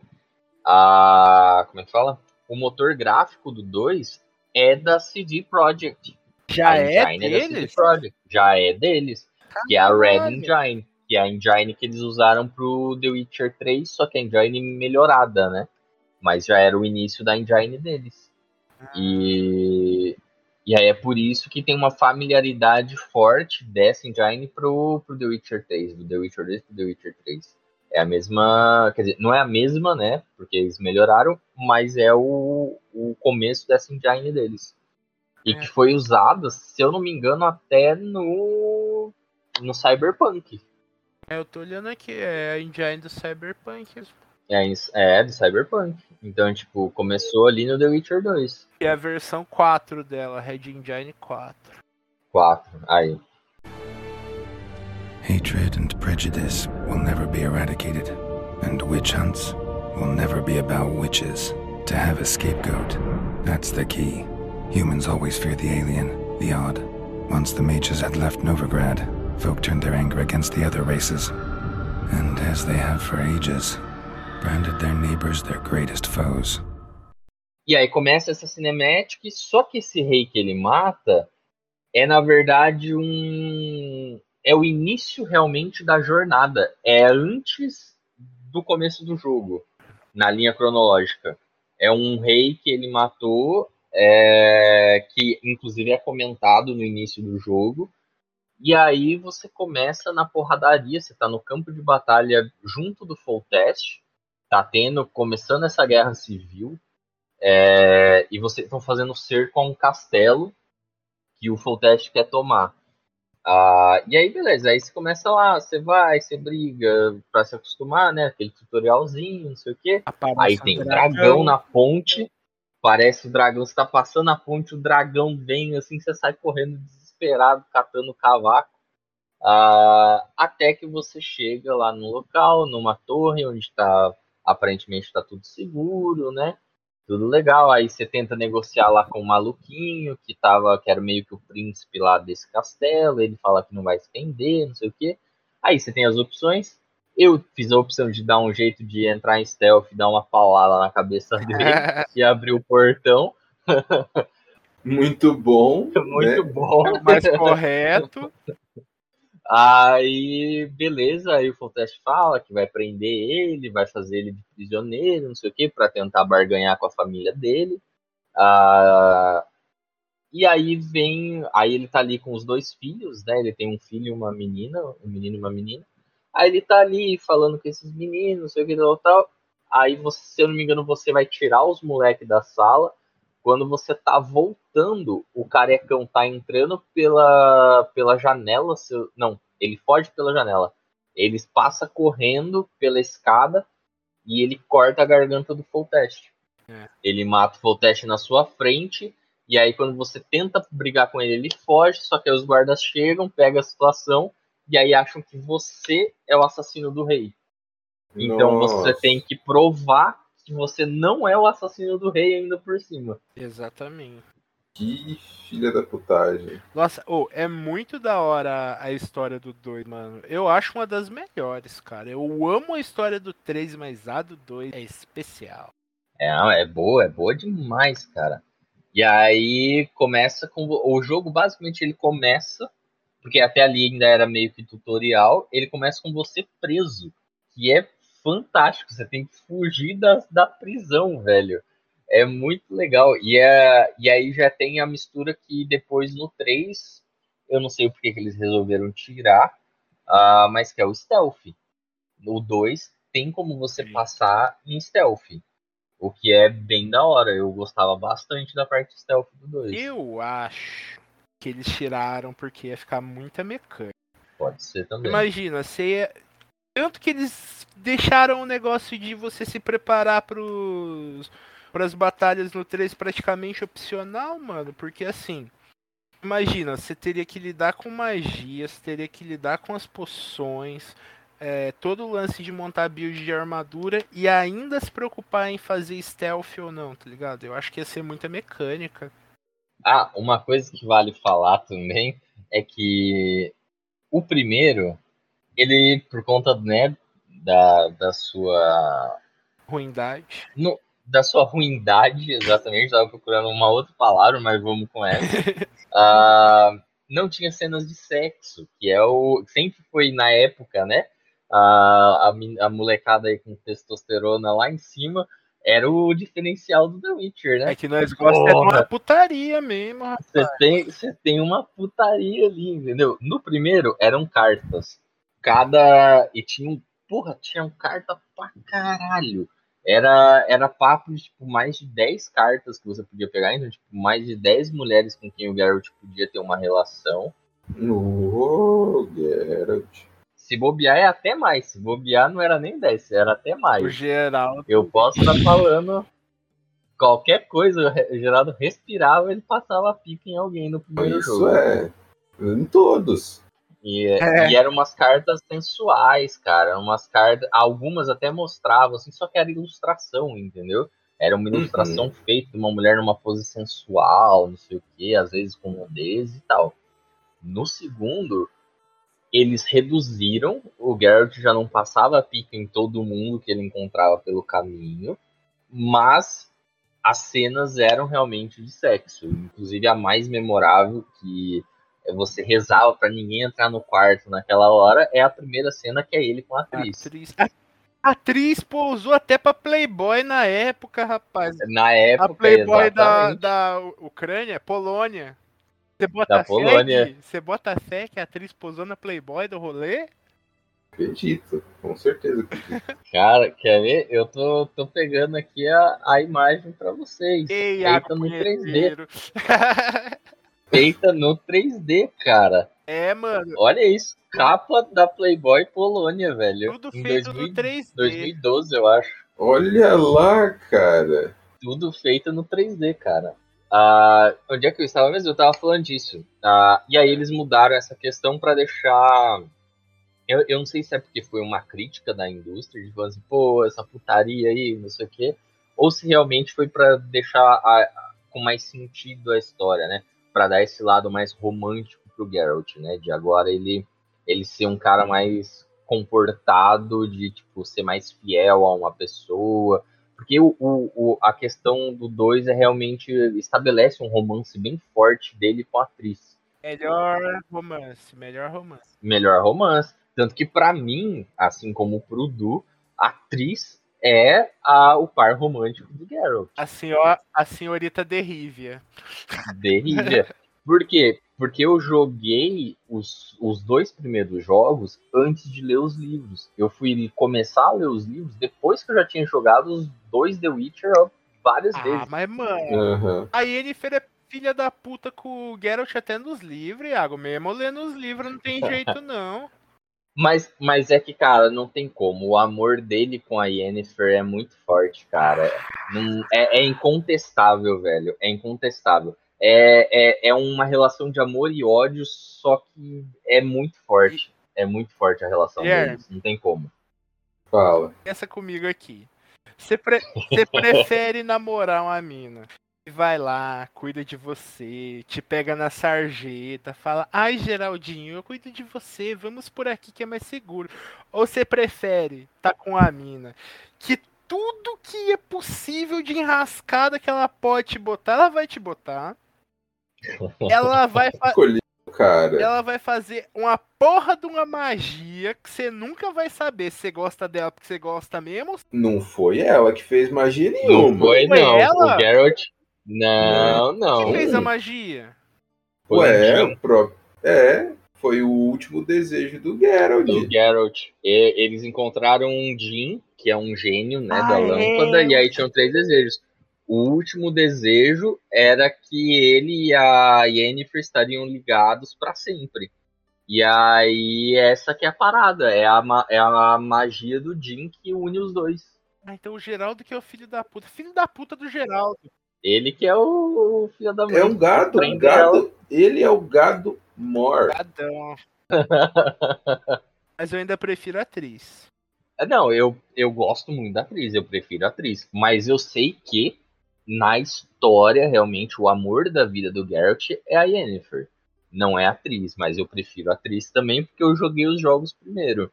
a, como é que fala? O motor gráfico do 2 é da CD Projekt. Já A é CD deles? Projekt. Já é deles. Que é a Red. Engine. Que é a engine que eles usaram pro The Witcher 3, só que a engine melhorada, né? Mas já era o início da engine deles. E, e aí é por isso que tem uma familiaridade forte dessa engine pro, pro The Witcher 3, do The Witcher 2 pro The Witcher 3. É a mesma, quer dizer, não é a mesma, né? Porque eles melhoraram, mas é o, o começo dessa engine deles. E É. que foi usada, se eu não me engano, até no, no Cyberpunk. É, eu tô olhando aqui, é a engine do Cyberpunk. É, é, do Cyberpunk. Então, tipo, começou ali no The Witcher 2. E a versão 4 dela, Red Engine 4. 4. Aí. Hatred and prejudice will never be eradicated, and witch hunts will never be about witches. To have a scapegoat, that's the key. Humans always fear the alien, the odd. Once the mages had left Novigrad, folk turned their anger against the other races. And as they have for ages, branded their neighbors their greatest foes. E aí começa essa cinemática, só que esse rei que ele mata é na verdade um é o início realmente da jornada, é antes do começo do jogo, na linha cronológica. É um rei que ele matou, é, que inclusive é comentado no início do jogo. E aí você começa na porradaria, você tá no campo de batalha junto do Foltest, tá tendo, começando essa guerra civil, é, e vocês estão fazendo cerco a um castelo que o Foltest quer tomar. Ah, e aí, beleza, aí você começa lá, você vai, você briga pra se acostumar, né? Aquele tutorialzinho, não sei o quê. Aparece Aí um tem dragão na ponte, parece o dragão, você tá passando a ponte, o dragão vem assim, você sai correndo desesperado, catando o cavaco. Ah, até que você chega lá no local, numa torre, onde tá, aparentemente tá tudo seguro, né? Tudo legal. Aí você tenta negociar lá com o maluquinho, que tava, que era meio que o príncipe lá desse castelo. Ele fala que não vai se vender, não sei o que. Aí você tem as opções. Eu fiz a opção de dar um jeito de entrar em stealth, dar uma paulada na cabeça dele e abrir o portão. Muito bom. Muito né? bom. É mais correto. Aí, beleza, aí o Foltest fala que vai prender ele, vai fazer ele de prisioneiro, não sei o que, para tentar barganhar com a família dele. Ah, e aí vem, aí ele tá ali com os dois filhos, né? Ele tem um filho e uma menina, um menino e uma menina. Aí ele tá ali falando com esses meninos, não sei o que tal, tal. Aí você, se eu não me engano, você vai tirar os moleques da sala. Quando você tá voltando, o carecão tá entrando pela, pela janela. Seu, não, ele foge pela janela. Ele passa correndo pela escada e ele corta a garganta do Foltest. É. Ele mata o Foltest na sua frente. E aí, quando você tenta brigar com ele, ele foge. Só que aí os guardas chegam, pegam a situação. E aí acham que você é o assassino do rei. Então você Nossa. tem que provar que você não é o assassino do rei ainda por cima. Exatamente. Que filha da putagem. Nossa, ô, é muito da hora a história do 2, mano. Eu acho uma das melhores, cara. Eu amo a história do 3, mas a do 2 é especial. É, é boa, é boa demais, cara. E aí começa com o jogo basicamente ele começa porque até ali ainda era meio que tutorial, ele começa com você preso, que é fantástico, você tem que fugir da, da prisão, velho. É muito legal. E, é, e aí já tem a mistura que depois no 3, eu não sei porque que eles resolveram tirar, ah, mas que é o stealth. No 2 tem como você passar em stealth. O que é bem da hora. Eu gostava bastante da parte stealth do 2. Eu acho que eles tiraram porque ia ficar muita mecânica. Pode ser também. Imagina, você ia... Tanto que eles deixaram o negócio de você se preparar pros... pras batalhas no 3 praticamente opcional, mano. Porque assim, imagina, você teria que lidar com magias, teria que lidar com as poções, é, todo o lance de montar build de armadura e ainda se preocupar em fazer stealth ou não, tá ligado? Eu acho que ia ser muita mecânica. Ah, uma coisa que vale falar também é que o primeiro, ele, por conta né, da, da sua. Ruindade. no- da sua ruindade, exatamente, estava procurando uma outra palavra, mas vamos com essa. Ah, não tinha cenas de sexo, que é o. Sempre foi na época, né? A, a, a molecada aí com testosterona lá em cima era o diferencial do The Witcher, né? É que nós gostamos de uma putaria mesmo. Você tem, você tem uma putaria ali, entendeu? No primeiro eram cartas. Cada. E tinha um. Porra, tinha um carta pra caralho. Era, era papo de tipo, mais de 10 cartas que você podia pegar, então, tipo, mais de 10 mulheres com quem o Geralt podia ter uma relação. Ô, Geralt. Se bobear é até mais. Se bobear não era nem 10, era até O mais. geral. Eu posso estar falando qualquer coisa, o Geraldo respirava, ele passava a pica em alguém no primeiro Isso jogo. é. Em todos. E, É. e eram umas cartas sensuais, cara. Umas cartas. Algumas até mostravam, assim, só que era ilustração, entendeu? Era uma ilustração feita de uma mulher numa pose sensual, não sei o que, às vezes com nudez e tal. No segundo, eles reduziram, o Geralt já não passava pica em todo mundo que ele encontrava pelo caminho, mas as cenas eram realmente de sexo. Inclusive a mais memorável, que você rezava pra ninguém entrar no quarto naquela hora, é a primeira cena que é ele com a atriz. Atriz. A a atriz pousou até pra Playboy na época, rapaz. Na A época, Playboy da, exatamente. da Ucrânia, Polônia. Você bota Da fé Polônia. que- Você bota fé que a atriz posou na Playboy do rolê? Acredito, com certeza. Cara, quer ver? Eu tô, tô pegando aqui a, a imagem pra vocês. Ei, feita Iago no 3D. Feita no 3D, cara. é, mano. Olha isso. Capa da Playboy Polônia, velho. Tudo feito 2000 no 3D. 2012, eu acho. Olha lá, cara. Tudo feito no 3D, cara. Ah, onde é que eu estava mesmo? Eu tava falando disso. Ah, e aí eles mudaram essa questão pra deixar. Eu, eu não sei se é porque foi uma crítica da indústria, de falar assim, pô, essa putaria aí, não sei o quê. Ou se realmente foi pra deixar a- a- com mais sentido a história, né? Pra dar esse lado mais romântico pro Geralt, né? De agora ele, ele ser um cara mais comportado, de tipo, ser mais fiel a uma pessoa. Porque o, o, a questão do 2 é realmente estabelece um romance bem forte dele com a atriz. Melhor romance, melhor romance. Melhor romance. Tanto que pra mim, assim como pro Du, a atriz é a, o par romântico do Geralt. A, senhora, a senhorita Derrívia. de Rivia. Por quê? Porque eu joguei os, os dois primeiros jogos antes de ler os livros. Eu fui começar a ler os livros depois que eu já tinha jogado os dois The Witcher várias Ah, vezes. mas mano, Aham. a Yennefer é filha da puta com o Geralt até nos livros, Iago. Mesmo lendo os livros não tem jeito, não. Mas, mas é que, cara, não tem como. O amor dele com a Yennefer é muito forte, cara. Não- é, é incontestável, velho. É incontestável. É, é, é uma relação de amor e ódio, só que é muito forte. É muito forte a relação Guilherme. deles. Não tem como. Fala. Pensa comigo aqui. Você pre- você prefere namorar uma mina vai lá, cuida de você, te pega na sarjeta, fala: Ai, Geraldinho, eu cuido de você, vamos por aqui que é mais seguro. Ou você prefere tá com a mina que tudo que é possível de enrascada que ela pode te botar, ela vai te botar. Ela vai, fa- Escolhi, cara. ela vai fazer uma porra de uma magia que você nunca vai saber se você gosta dela porque você gosta mesmo Não foi ela que fez magia Não nenhuma. foi, Foi não. ela? O Geralt. Não, não. Quem fez a magia? Foi o Ué, o próprio. É, foi o último desejo do Geralt. do Geralt. E- eles encontraram um Jin, que é um gênio, né, da Ah, é. lâmpada, e aí tinham três desejos. O último desejo era que ele e a Yennefer estariam ligados pra sempre. E aí, essa que é a parada, é a, é a magia do Jin que une os dois. Ah, então o Geraldo que é o filho da puta. Filho da puta do Geraldo. Ele que é o, o filho da mãe. É um gado, um gado. Ele é o gado mor. Gadão. Mas eu ainda prefiro a atriz. É, Não, eu, eu gosto muito da atriz, eu prefiro a atriz. Mas eu sei que, na história, realmente, o amor da vida do Geralt é a Yennefer. Não é a atriz, mas eu prefiro a atriz também porque eu joguei os jogos primeiro.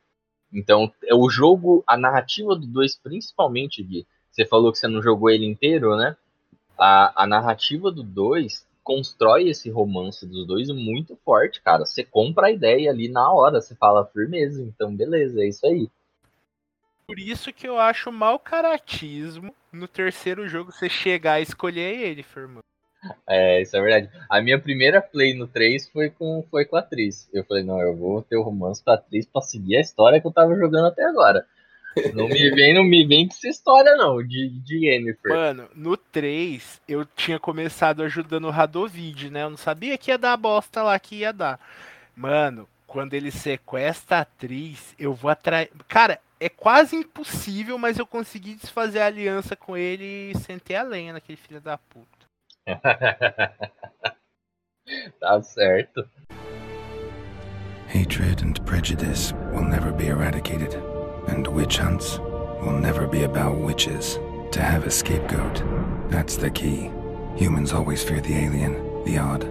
Então, é o jogo, a narrativa do 2, principalmente, Gui, você falou que você não jogou ele inteiro, né? A, a narrativa do 2 constrói esse romance dos dois muito forte, cara. Você compra a ideia ali na hora, você fala firmeza, então beleza, é isso aí. Por isso que eu acho mau caratismo no terceiro jogo você chegar e escolher ele, irmão. É, isso é verdade. A minha primeira play no 3 foi com, foi com a atriz. Eu falei, não, eu vou ter o romance com a atriz pra seguir a história que eu tava jogando até agora. Não me vem, não me vem com essa história, não, de, de Yennefer. Mano, no 3 eu tinha começado ajudando o Radovid, né? Eu não sabia que ia dar a bosta lá que ia dar. Mano, quando ele sequestra a atriz, eu vou atrás. Cara, é quase impossível, mas eu consegui desfazer a aliança com ele e sentei a lenha naquele filho da puta. tá certo. Hatred and prejudice will never be eradicated, and witch hunts will never be about witches. To have a scapegoat, that's the key. Humans always fear the alien, the odd.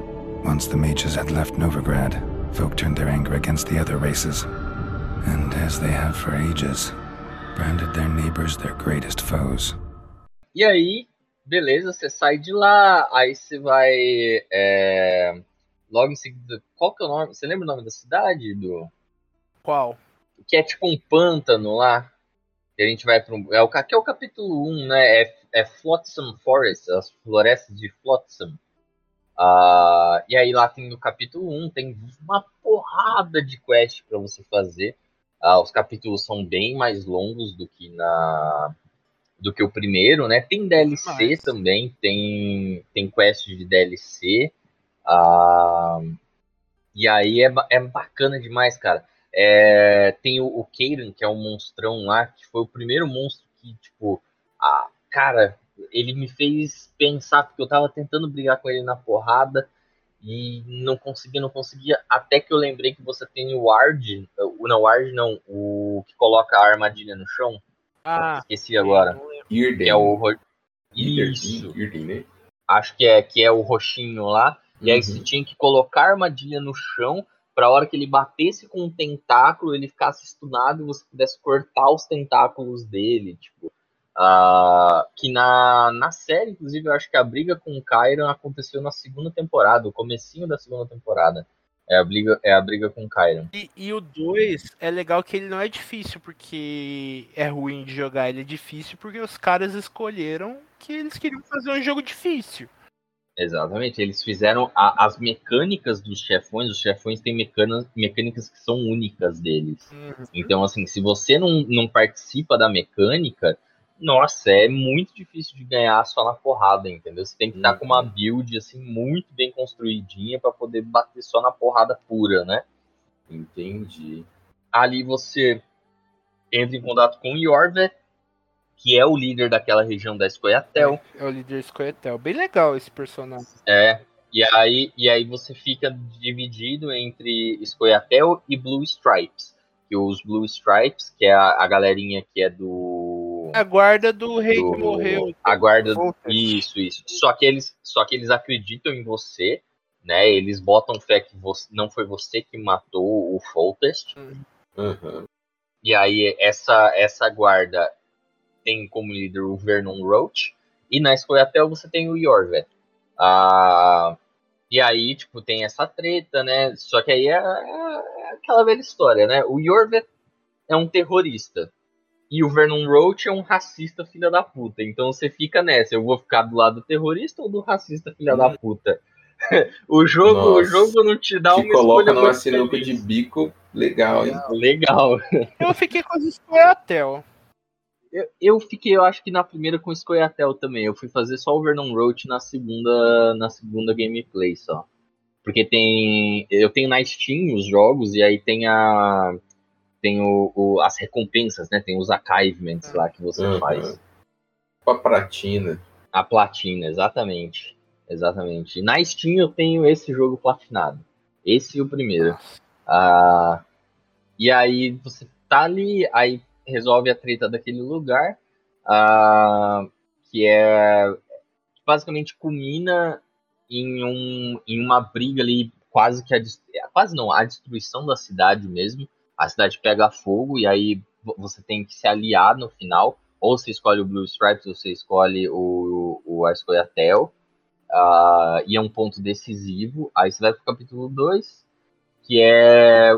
Once the mages had left Novigrad, folk turned their anger against the other races. And as they have for ages, branded their neighbors their greatest foes. E aí, beleza, você sai de lá, aí você vai. é, logo em seguida. Qual que é o nome? Você lembra o nome da cidade? Do... Qual? Que é tipo um pântano lá. Que a gente vai para um. É o, que é o capítulo 1, né? É, é Flotsam Forest, as florestas de Flotsam. Ah, e aí lá tem no capítulo 1, tem uma porrada de quest para você fazer. Ah, os capítulos são bem mais longos do que na do que o primeiro, né? Tem DLC Demais. também, tem tem quest de DLC. Ah, e aí é, é bacana demais, cara. É, tem o, o Keiran, que é um monstrão lá, que foi o primeiro monstro que, tipo, ah, cara, ele me fez pensar, porque eu tava tentando brigar com ele na porrada e não conseguia, não conseguia, até que eu lembrei que você tem o Ward, o não, o Ward não, o que coloca a armadilha no chão, Ah, esqueci agora. Irden. é o... ro- Isso, Irden, né? acho que é, que é o roxinho lá, e aí Uhum. você tinha que colocar a armadilha no chão pra hora que ele batesse com um tentáculo, ele ficasse stunado e você pudesse cortar os tentáculos dele, tipo. ah, que na, na série, inclusive, eu acho que a briga com o Kyron aconteceu na segunda temporada, o comecinho da segunda temporada. É a briga, é a briga com o Kyron. E, e o 2 é legal que ele não é difícil porque é ruim de jogar, ele é difícil porque os caras escolheram que eles queriam fazer um jogo difícil. Exatamente, eles fizeram a- as mecânicas dos chefões, os chefões têm mecânicas, mecânicas que são únicas deles. Então, assim, se você não, não participa da mecânica, nossa, é muito difícil de ganhar só na porrada, entendeu? Você tem que estar com uma build, assim, muito bem construidinha pra poder bater só na porrada pura, né? Entendi. Ali você entra em contato com o Yorvet, que é o líder daquela região da Escoiatel. É o líder Scoia'tael. Bem legal esse personagem. É, e aí, e aí você fica dividido entre Escoia'tel e Blue Stripes. Que os Blue Stripes, que é a, a galerinha que é do... A guarda do rei do- que morreu. A guarda... Voltest. Isso, isso. Só que, eles, só que eles acreditam em você, né? Eles botam fé que você, não foi você que matou o Foltest. Aham. E aí essa, essa guarda tem como líder o Vernon Roach. E na Escoia'tel você tem o Yorvet. Ah, e aí, tipo, tem essa treta, né? Só que aí é, é aquela velha história, né? O Yorvet é um terrorista. E o Vernon Roach é um racista filha da puta. Então você fica nessa, eu vou ficar do lado do terrorista ou do racista filha da puta? o jogo, o jogo não te dá Te uma coloca numa sinuca de bico legal, hein? Legal. Eu fiquei com as Scoia'tael. Eu, eu fiquei, eu acho que na primeira com Scoia'tael também. Eu fui fazer só o Vernon Roach na segunda, na segunda gameplay só. Porque tem, eu tenho na Steam os jogos e aí tem a tem o, o- as recompensas, né? Tem os achievements lá que você Uhum. faz. Com a pratina. A platina, exatamente. Exatamente. Na Steam eu tenho esse jogo platinado. Esse e o primeiro. Ah, e aí você tá ali, aí resolve a treta daquele lugar, ah, que é basicamente culmina em, um, em uma briga ali, quase que a quase não, a destruição da cidade mesmo. A cidade pega fogo e aí vo- você tem que se aliar no final. Ou você escolhe o Blue Stripes, ou você escolhe o, o a Escoia'tael. Ah, e é um ponto decisivo. Aí você vai pro capítulo 2, que é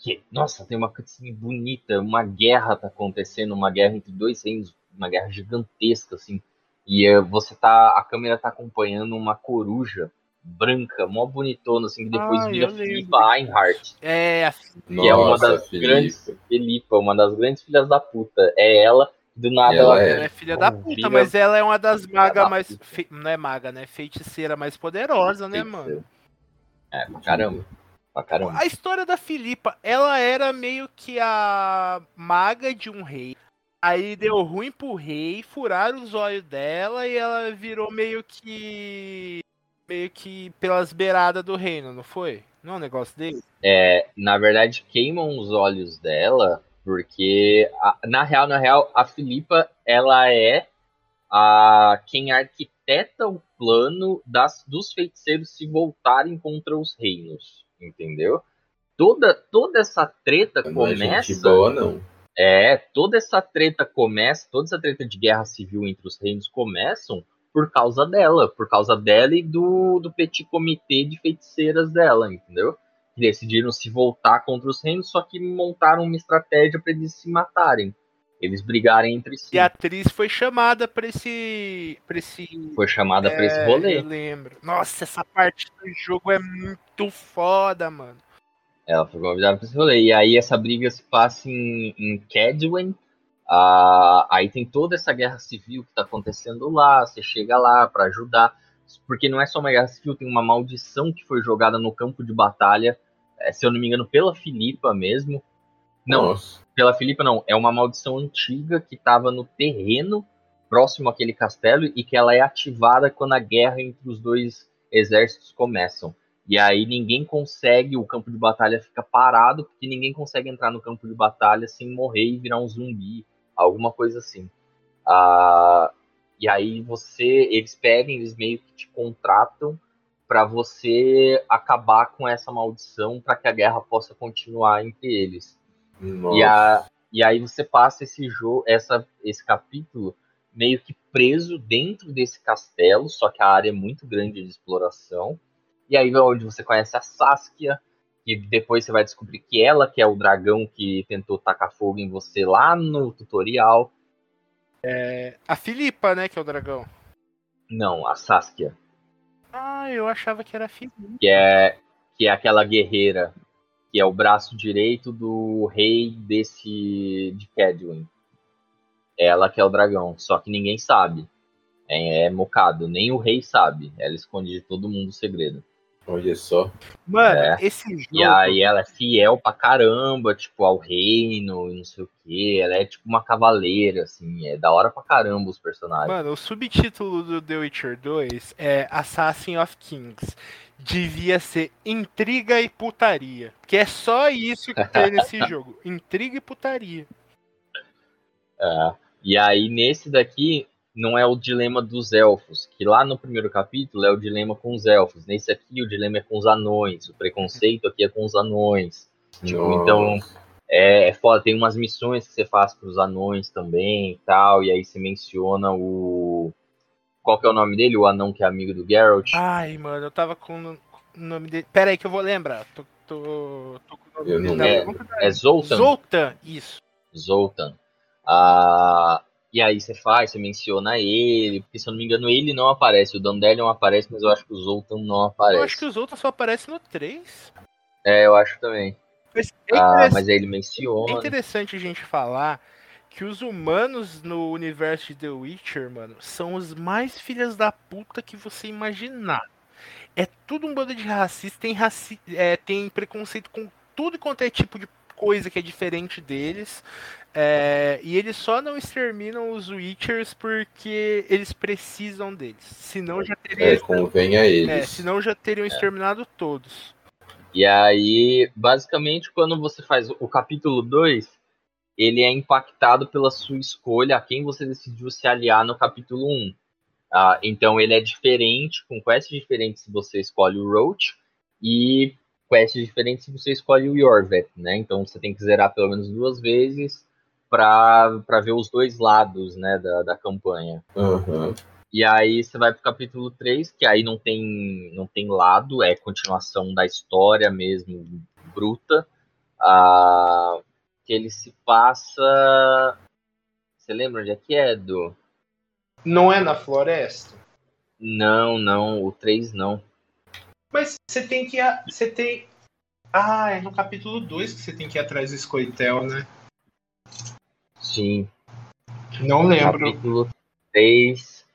que, nossa, tem uma cutscene bonita, uma guerra tá acontecendo, uma guerra entre dois reinos, uma guerra gigantesca, assim, e eh, você tá, a câmera tá acompanhando uma coruja branca, mó bonitona, assim, que depois Ah, vira. Filipa Einhardt, É, a que é uma Nossa, das Felipe. grandes, Filipa, uma das grandes filhas da puta, é ela, do nada Ela ela, é. ela é filha da Vira- puta, mas ela é uma das magas da mais. fe- Não é maga, né? Feiticeira mais poderosa, né, mano? É, pra caramba, pra caramba. A história da Filipa, ela era meio que a maga de um rei. Aí deu ruim pro rei, furaram os olhos dela e ela virou meio que. meio que pelas beiradas do reino, não foi? Não é um negócio dele? É, na verdade, queimam os olhos dela, porque a- na real, na real, a Filipa, ela é a quem arquiteta o plano das, dos feiticeiros se voltarem contra os reinos, entendeu? Toda, toda essa treta Não é gente começa. boa, não. É, toda essa treta começa, toda essa treta de guerra civil entre os reinos começam por causa dela, por causa dela e do, do petit comitê de feiticeiras dela, entendeu? Que decidiram se voltar contra os reinos, só que montaram uma estratégia para eles se matarem. Eles brigarem entre si. E a atriz foi chamada pra esse. pra esse. Foi chamada pra esse É, rolê. Eu lembro. Nossa, essa parte do jogo é muito foda, mano. Ela foi convidada para esse rolê. E aí essa briga se passa em, em Cadwin. Ah, aí tem toda essa guerra civil que tá acontecendo lá. Você chega lá para ajudar. Porque não é só uma guerra civil, tem uma maldição que foi jogada no campo de batalha. eh, se eu não me engano, pela Filipa mesmo. Não, Nossa. pela Filipa não. É uma maldição antiga que estava no terreno próximo àquele castelo e que ela é ativada quando a guerra entre os dois exércitos começam. E aí ninguém consegue, o campo de batalha fica parado, porque ninguém consegue entrar no campo de batalha sem morrer e virar um zumbi, alguma coisa assim. Ah, e aí você, eles pegam, eles meio que te contratam para você acabar com essa maldição, para que a guerra possa continuar entre eles. Nossa. E, a, e aí você passa esse jogo, essa, esse capítulo meio que preso dentro desse castelo, só que a área é muito grande de exploração. E aí é onde você conhece a Saskia, que depois você vai descobrir que ela que é o dragão que tentou tacar fogo em você lá no tutorial. A Filipa, né, que é o dragão. Não, a Saskia, Ah, eu achava que era a Filipa. que é que é aquela guerreira que é o braço direito do rei desse de Cadwin. Ela que é o dragão, só que ninguém sabe. É, é mocado, nem o rei sabe. Ela esconde de todo mundo o segredo. Olha só. Mano, É. esse jogo. E aí ela é fiel pra caramba, tipo, ao reino e não sei o que. Ela é tipo uma cavaleira, assim. É da hora pra caramba os personagens. Mano, o subtítulo do The Witcher 2 é Assassin of Kings. Devia ser intriga e putaria. Que é só isso que tem nesse jogo. Intriga e putaria. É. E aí, nesse daqui, não é o dilema dos elfos, que lá no primeiro capítulo é o dilema com os elfos. Nesse aqui, o dilema é com os anões. O preconceito aqui é com os anões. Tipo, então, é, é foda. Tem umas missões que você faz pros anões também e tal. E aí você menciona o. Qual que é o nome dele? O anão que é amigo do Geralt. Ai, mano, eu tava com o nome dele. Pera aí que eu vou lembrar. Tô, tô, tô com o nome Eu dele. não boca. É Zoltan? Zoltan, isso. Zoltan. Ah, e aí você faz, você menciona ele, porque se eu não me engano ele não aparece, o Dandelion aparece, mas eu acho que o Zoltan não aparece. Eu acho que o Zoltan só aparece no 3. É, eu acho também. Mas é, Ah, mas aí ele é menciona. interessante a gente falar que os humanos no universo de The Witcher, mano, são os mais filhas da puta que você imaginar. É tudo um bando de racistas, tem, raci é, tem preconceito com tudo quanto é tipo de coisa que é diferente deles. É, e eles só não exterminam os Witchers porque eles precisam deles. Senão já teriam, É, convém a é, eles. senão já teriam exterminado todos. E aí, basicamente, quando você faz o capítulo 2, ele é impactado pela sua escolha a quem você decidiu se aliar no capítulo 1. Um. Ah, então ele é diferente, com quests diferentes se você escolhe o Roach, e quests diferentes se você escolhe o Yorvet, né? Então você tem que zerar pelo menos duas vezes para ver os dois lados né, da, da campanha. Aham. E aí você vai pro capítulo 3, que aí não tem, não tem lado, é continuação da história mesmo, bruta. Ah, que ele se passa. Você lembra onde é que é, Edu? Não é na floresta? Não, não, o 3 não. Mas você tem que. ir- Você tem. Ah, é no capítulo 2 que você tem que ir atrás do Escoitel, né? Sim, Não lembro. capítulo 3.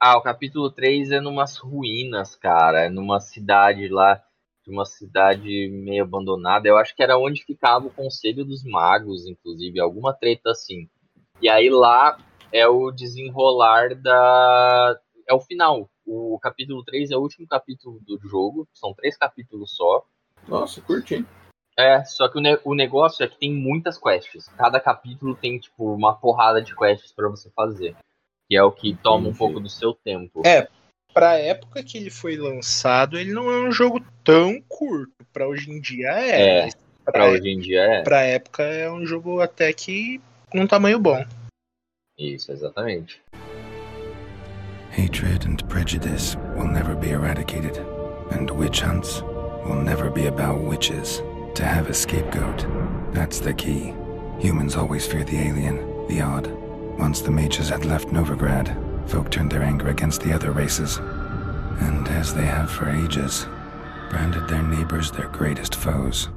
Ah, o capítulo 3 é numas ruínas, cara. É numa cidade lá, de uma cidade meio abandonada. Eu acho que era onde ficava o Conselho dos Magos, inclusive, alguma treta assim. E aí lá é o desenrolar da. É o final. o capítulo 3 é o último capítulo do jogo, são três capítulos só. Nossa, curti. É, só que o, ne o negócio é que tem muitas quests. Cada capítulo tem, tipo, uma porrada de quests para você fazer. Que é o que toma um Entendi. pouco do seu tempo. É, pra época que ele foi lançado, ele não é um jogo tão curto. Pra hoje em dia é. É, pra pra, hoje em dia é. pra época é um jogo até que num tamanho bom. Isso, exatamente. Hatred and prejudice will never be eradicated, and witch hunts will never be about witches. To have a scapegoat, that's the key. Humans always fear the alien, the odd. Once the mages had left Novigrad, folk turned their anger against the other races. And as they have for ages, branded their neighbors their greatest foes.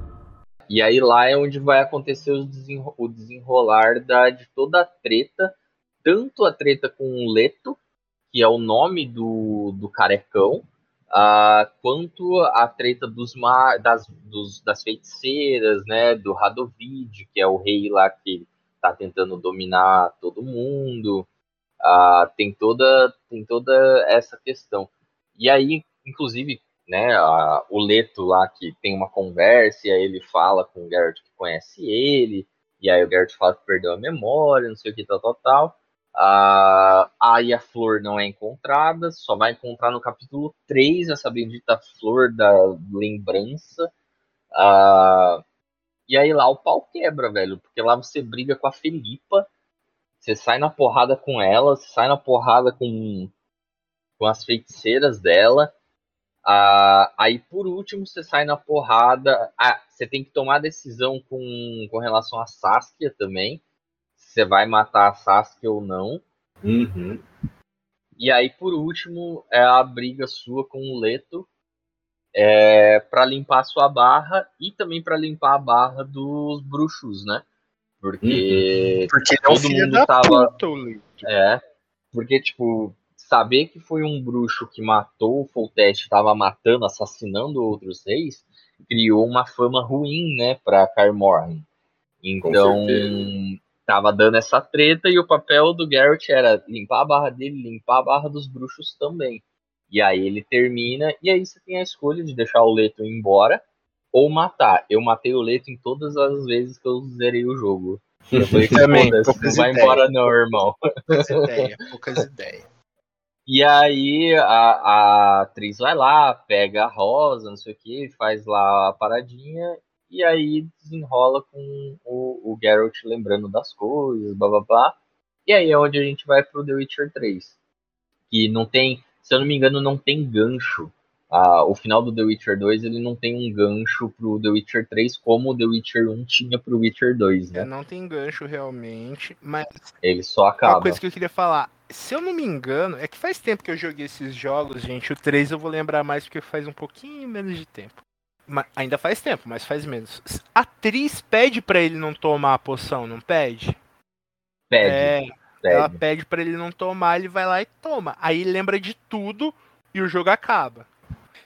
E aí lá é onde vai acontecer desenro- o desenrolar da, de toda a treta, tanto a treta com o Leto, que é o nome do, do carecão, ah, quanto a treta dos, ma- das, dos- das feiticeiras, né, do Radovid, que é o rei lá que tá tentando dominar todo mundo. Ah, tem toda tem toda essa questão. E aí, inclusive, né, o Leto lá que tem uma conversa e aí ele fala com o Garrett que conhece ele, e aí o Garrett fala que perdeu a memória, não sei o que, tal, tal, tal. Ah, a flor não é encontrada, só vai encontrar no capítulo 3 essa bendita flor da lembrança. Ah, e aí lá o pau quebra, velho, porque lá você briga com a Felipa, você sai na porrada com ela, você sai na porrada com, com as feiticeiras dela. Ah, aí por último você sai na porrada. Você tem que tomar decisão com, com relação a Saskia também. Você vai matar a Saskia ou não. Uhum. E aí, por último, é a briga sua com o Leto é, para limpar a sua barra e também para limpar a barra dos bruxos, né? Porque Porque ele é Todo mundo tava- puta, é, porque tipo saber que foi um bruxo que matou o Foltest, estava matando, assassinando outros reis, criou uma fama ruim, né, para Carmorhen. Então. Tava dando essa treta e o papel do Garrett era limpar a barra dele, limpar a barra dos bruxos também. E aí ele termina, e aí você tem a escolha de deixar o Leto ir embora ou matar. Eu matei o Leto em todas as vezes que eu zerei o jogo. Eu falei, Também, "Foda-se, não vai embora não, irmão. Poucas ideias, poucas ideias. E aí a, a atriz vai lá, pega a rosa, não sei o que, faz lá a paradinha, e aí desenrola com o, o Geralt lembrando das coisas, blá blá blá. E aí é onde a gente vai pro The Witcher 3. Que não tem, se eu não me engano, não tem gancho. Ah, o final do The Witcher 2 ele não tem um gancho pro The Witcher 3 como o The Witcher 1 tinha pro Witcher 2, É, né? não tem gancho realmente, mas Ele só uma acaba. coisa que eu queria falar, se eu não me engano, é que faz tempo que eu joguei esses jogos, gente. O 3 eu vou lembrar mais porque faz um pouquinho menos de tempo. Ainda faz tempo, mas faz menos. A atriz pede pra ele não tomar a poção, não pede? Pede, É, pede. ela pede pra ele não tomar, ele vai lá e toma. Aí ele lembra de tudo e o jogo acaba.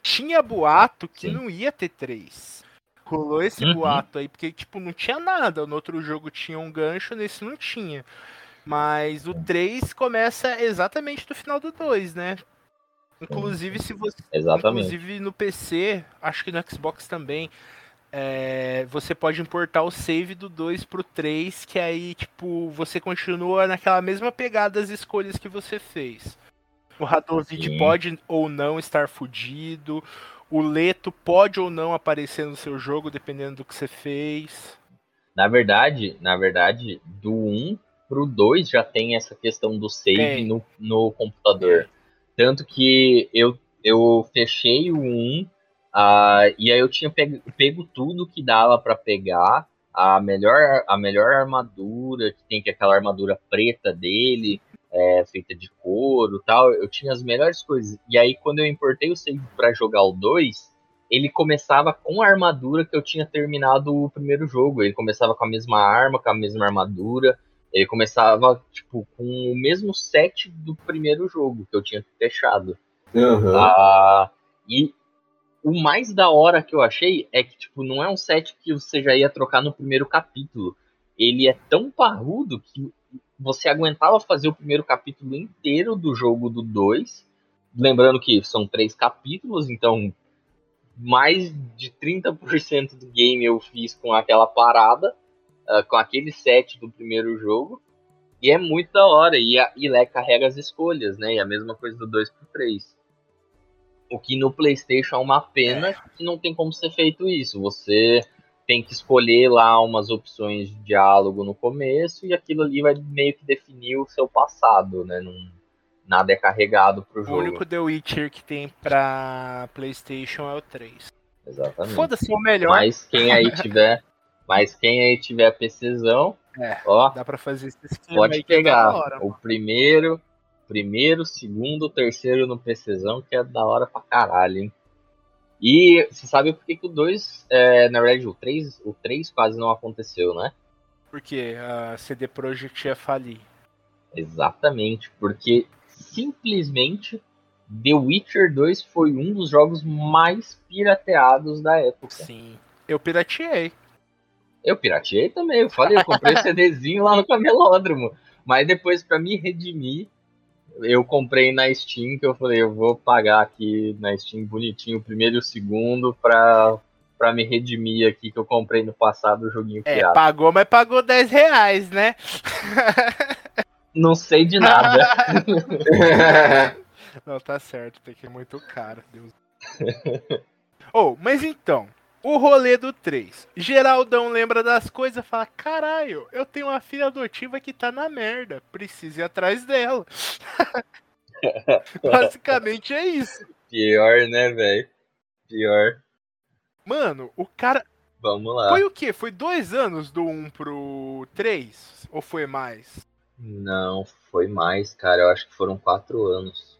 Tinha boato que Sim. não ia ter 3. Rolou esse Uhum. boato aí, porque, tipo, não tinha nada. No outro jogo tinha um gancho, nesse não tinha. Mas o 3 começa exatamente do final do 2, né? Inclusive, se você. Exatamente. Inclusive no PC, acho que no Xbox também. é, você pode importar o save do 2 pro 3, que aí, tipo, você continua naquela mesma pegada das escolhas que você fez. O Radovid pode ou não estar fudido. O Leto pode ou não aparecer no seu jogo, dependendo do que você fez. Na verdade, na verdade, do 1 pro 2 já tem essa questão do save Tem. no, no computador. Tanto que eu, eu fechei o 1 ah, e aí eu tinha pego, pego tudo que dava pra pegar. A melhor, a melhor armadura, que tem que é aquela armadura preta dele, é, feita de couro tal. Eu tinha as melhores coisas. E aí, quando eu importei o save pra jogar o 2, ele começava com a armadura que eu tinha terminado o primeiro jogo. Ele começava com a mesma arma, com a mesma armadura. Ele começava, tipo, com o mesmo set do primeiro jogo que eu tinha fechado. Aham. Ah, e o mais da hora que eu achei é que, tipo, não é um set que você já ia trocar no primeiro capítulo. Ele é tão parrudo que você aguentava fazer o primeiro capítulo inteiro do jogo do 2, lembrando que são três capítulos, então mais de 30% do game eu fiz com aquela parada, uh, com aquele set do primeiro jogo. E é muito da hora. E, a, e Lé carrega as escolhas, né? E a mesma coisa do 2 pro 3. O que no PlayStation é uma pena é. que não tem como ser feito isso. Você tem que escolher lá umas opções de diálogo no começo e aquilo ali vai meio que definir o seu passado, né? Não, nada é carregado pro jogo. O único The Witcher que tem pra PlayStation é o 3. Exatamente. Foda-se, é o melhor. Mas quem aí tiver, mas quem aí tiver PCzão, é, ó, dá pra fazer esse Pode é pegar hora, o primeiro, primeiro, segundo, terceiro no PCzão, que é da hora pra caralho, hein? E você sabe por que, que o 2, é, na verdade, o 3, o 3 quase não aconteceu, né? Porque a CD Projekt ia falir. Exatamente, porque simplesmente The Witcher 2 foi um dos jogos mais pirateados da época. Sim. Eu pirateei. Eu pirateei também, eu falei, eu comprei CDzinho lá no camelódromo. Mas depois, para me redimir, eu comprei na Steam, que eu falei, eu vou pagar aqui na Steam bonitinho o primeiro e o segundo pra, pra me redimir aqui, que eu comprei no passado o joguinho é, pirata. pagou, mas pagou 10 reais, né? Não sei de nada. Não, tá certo, tem que ir muito caro, Deus. oh, mas então, o rolê do 3. Geraldão lembra das coisas e fala: caralho, eu tenho uma filha adotiva que tá na merda. Preciso ir atrás dela. Basicamente é isso. Pior, né, velho? Pior. Mano, o cara. Vamos lá. Foi o quê? Foi dois anos do 1 pro 3? Ou foi mais? Não, foi mais, cara. Eu acho que foram quatro anos.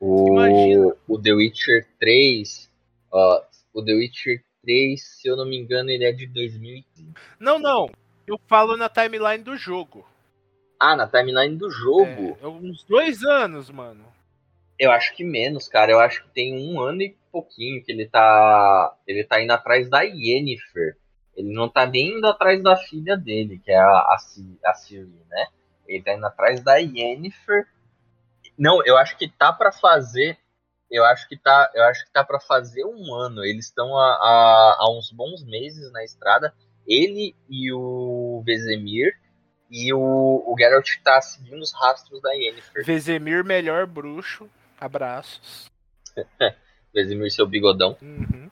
O, Imagina. o The Witcher 3. Ó, o The Witcher 3, se eu não me engano, ele é de 2015. Não, não. Eu falo na timeline do jogo. Ah, na timeline do jogo? É, uns dois anos, mano. Eu acho que menos, cara. Eu acho que tem um ano e pouquinho que ele tá. Ele tá indo atrás da Yennefer. Ele não tá nem indo atrás da filha dele, que é a, a, Ciri, né? Ele tá indo atrás da Yennefer. Não, eu acho que tá para fazer eu acho que tá, eu acho que tá para fazer um ano. Eles estão há, há, uns bons meses na estrada. Ele e o Vezemir e o, o Geralt tá seguindo os rastros da Yennefer. Vezemir, melhor bruxo. Abraços. Vezemir, seu bigodão. Uhum.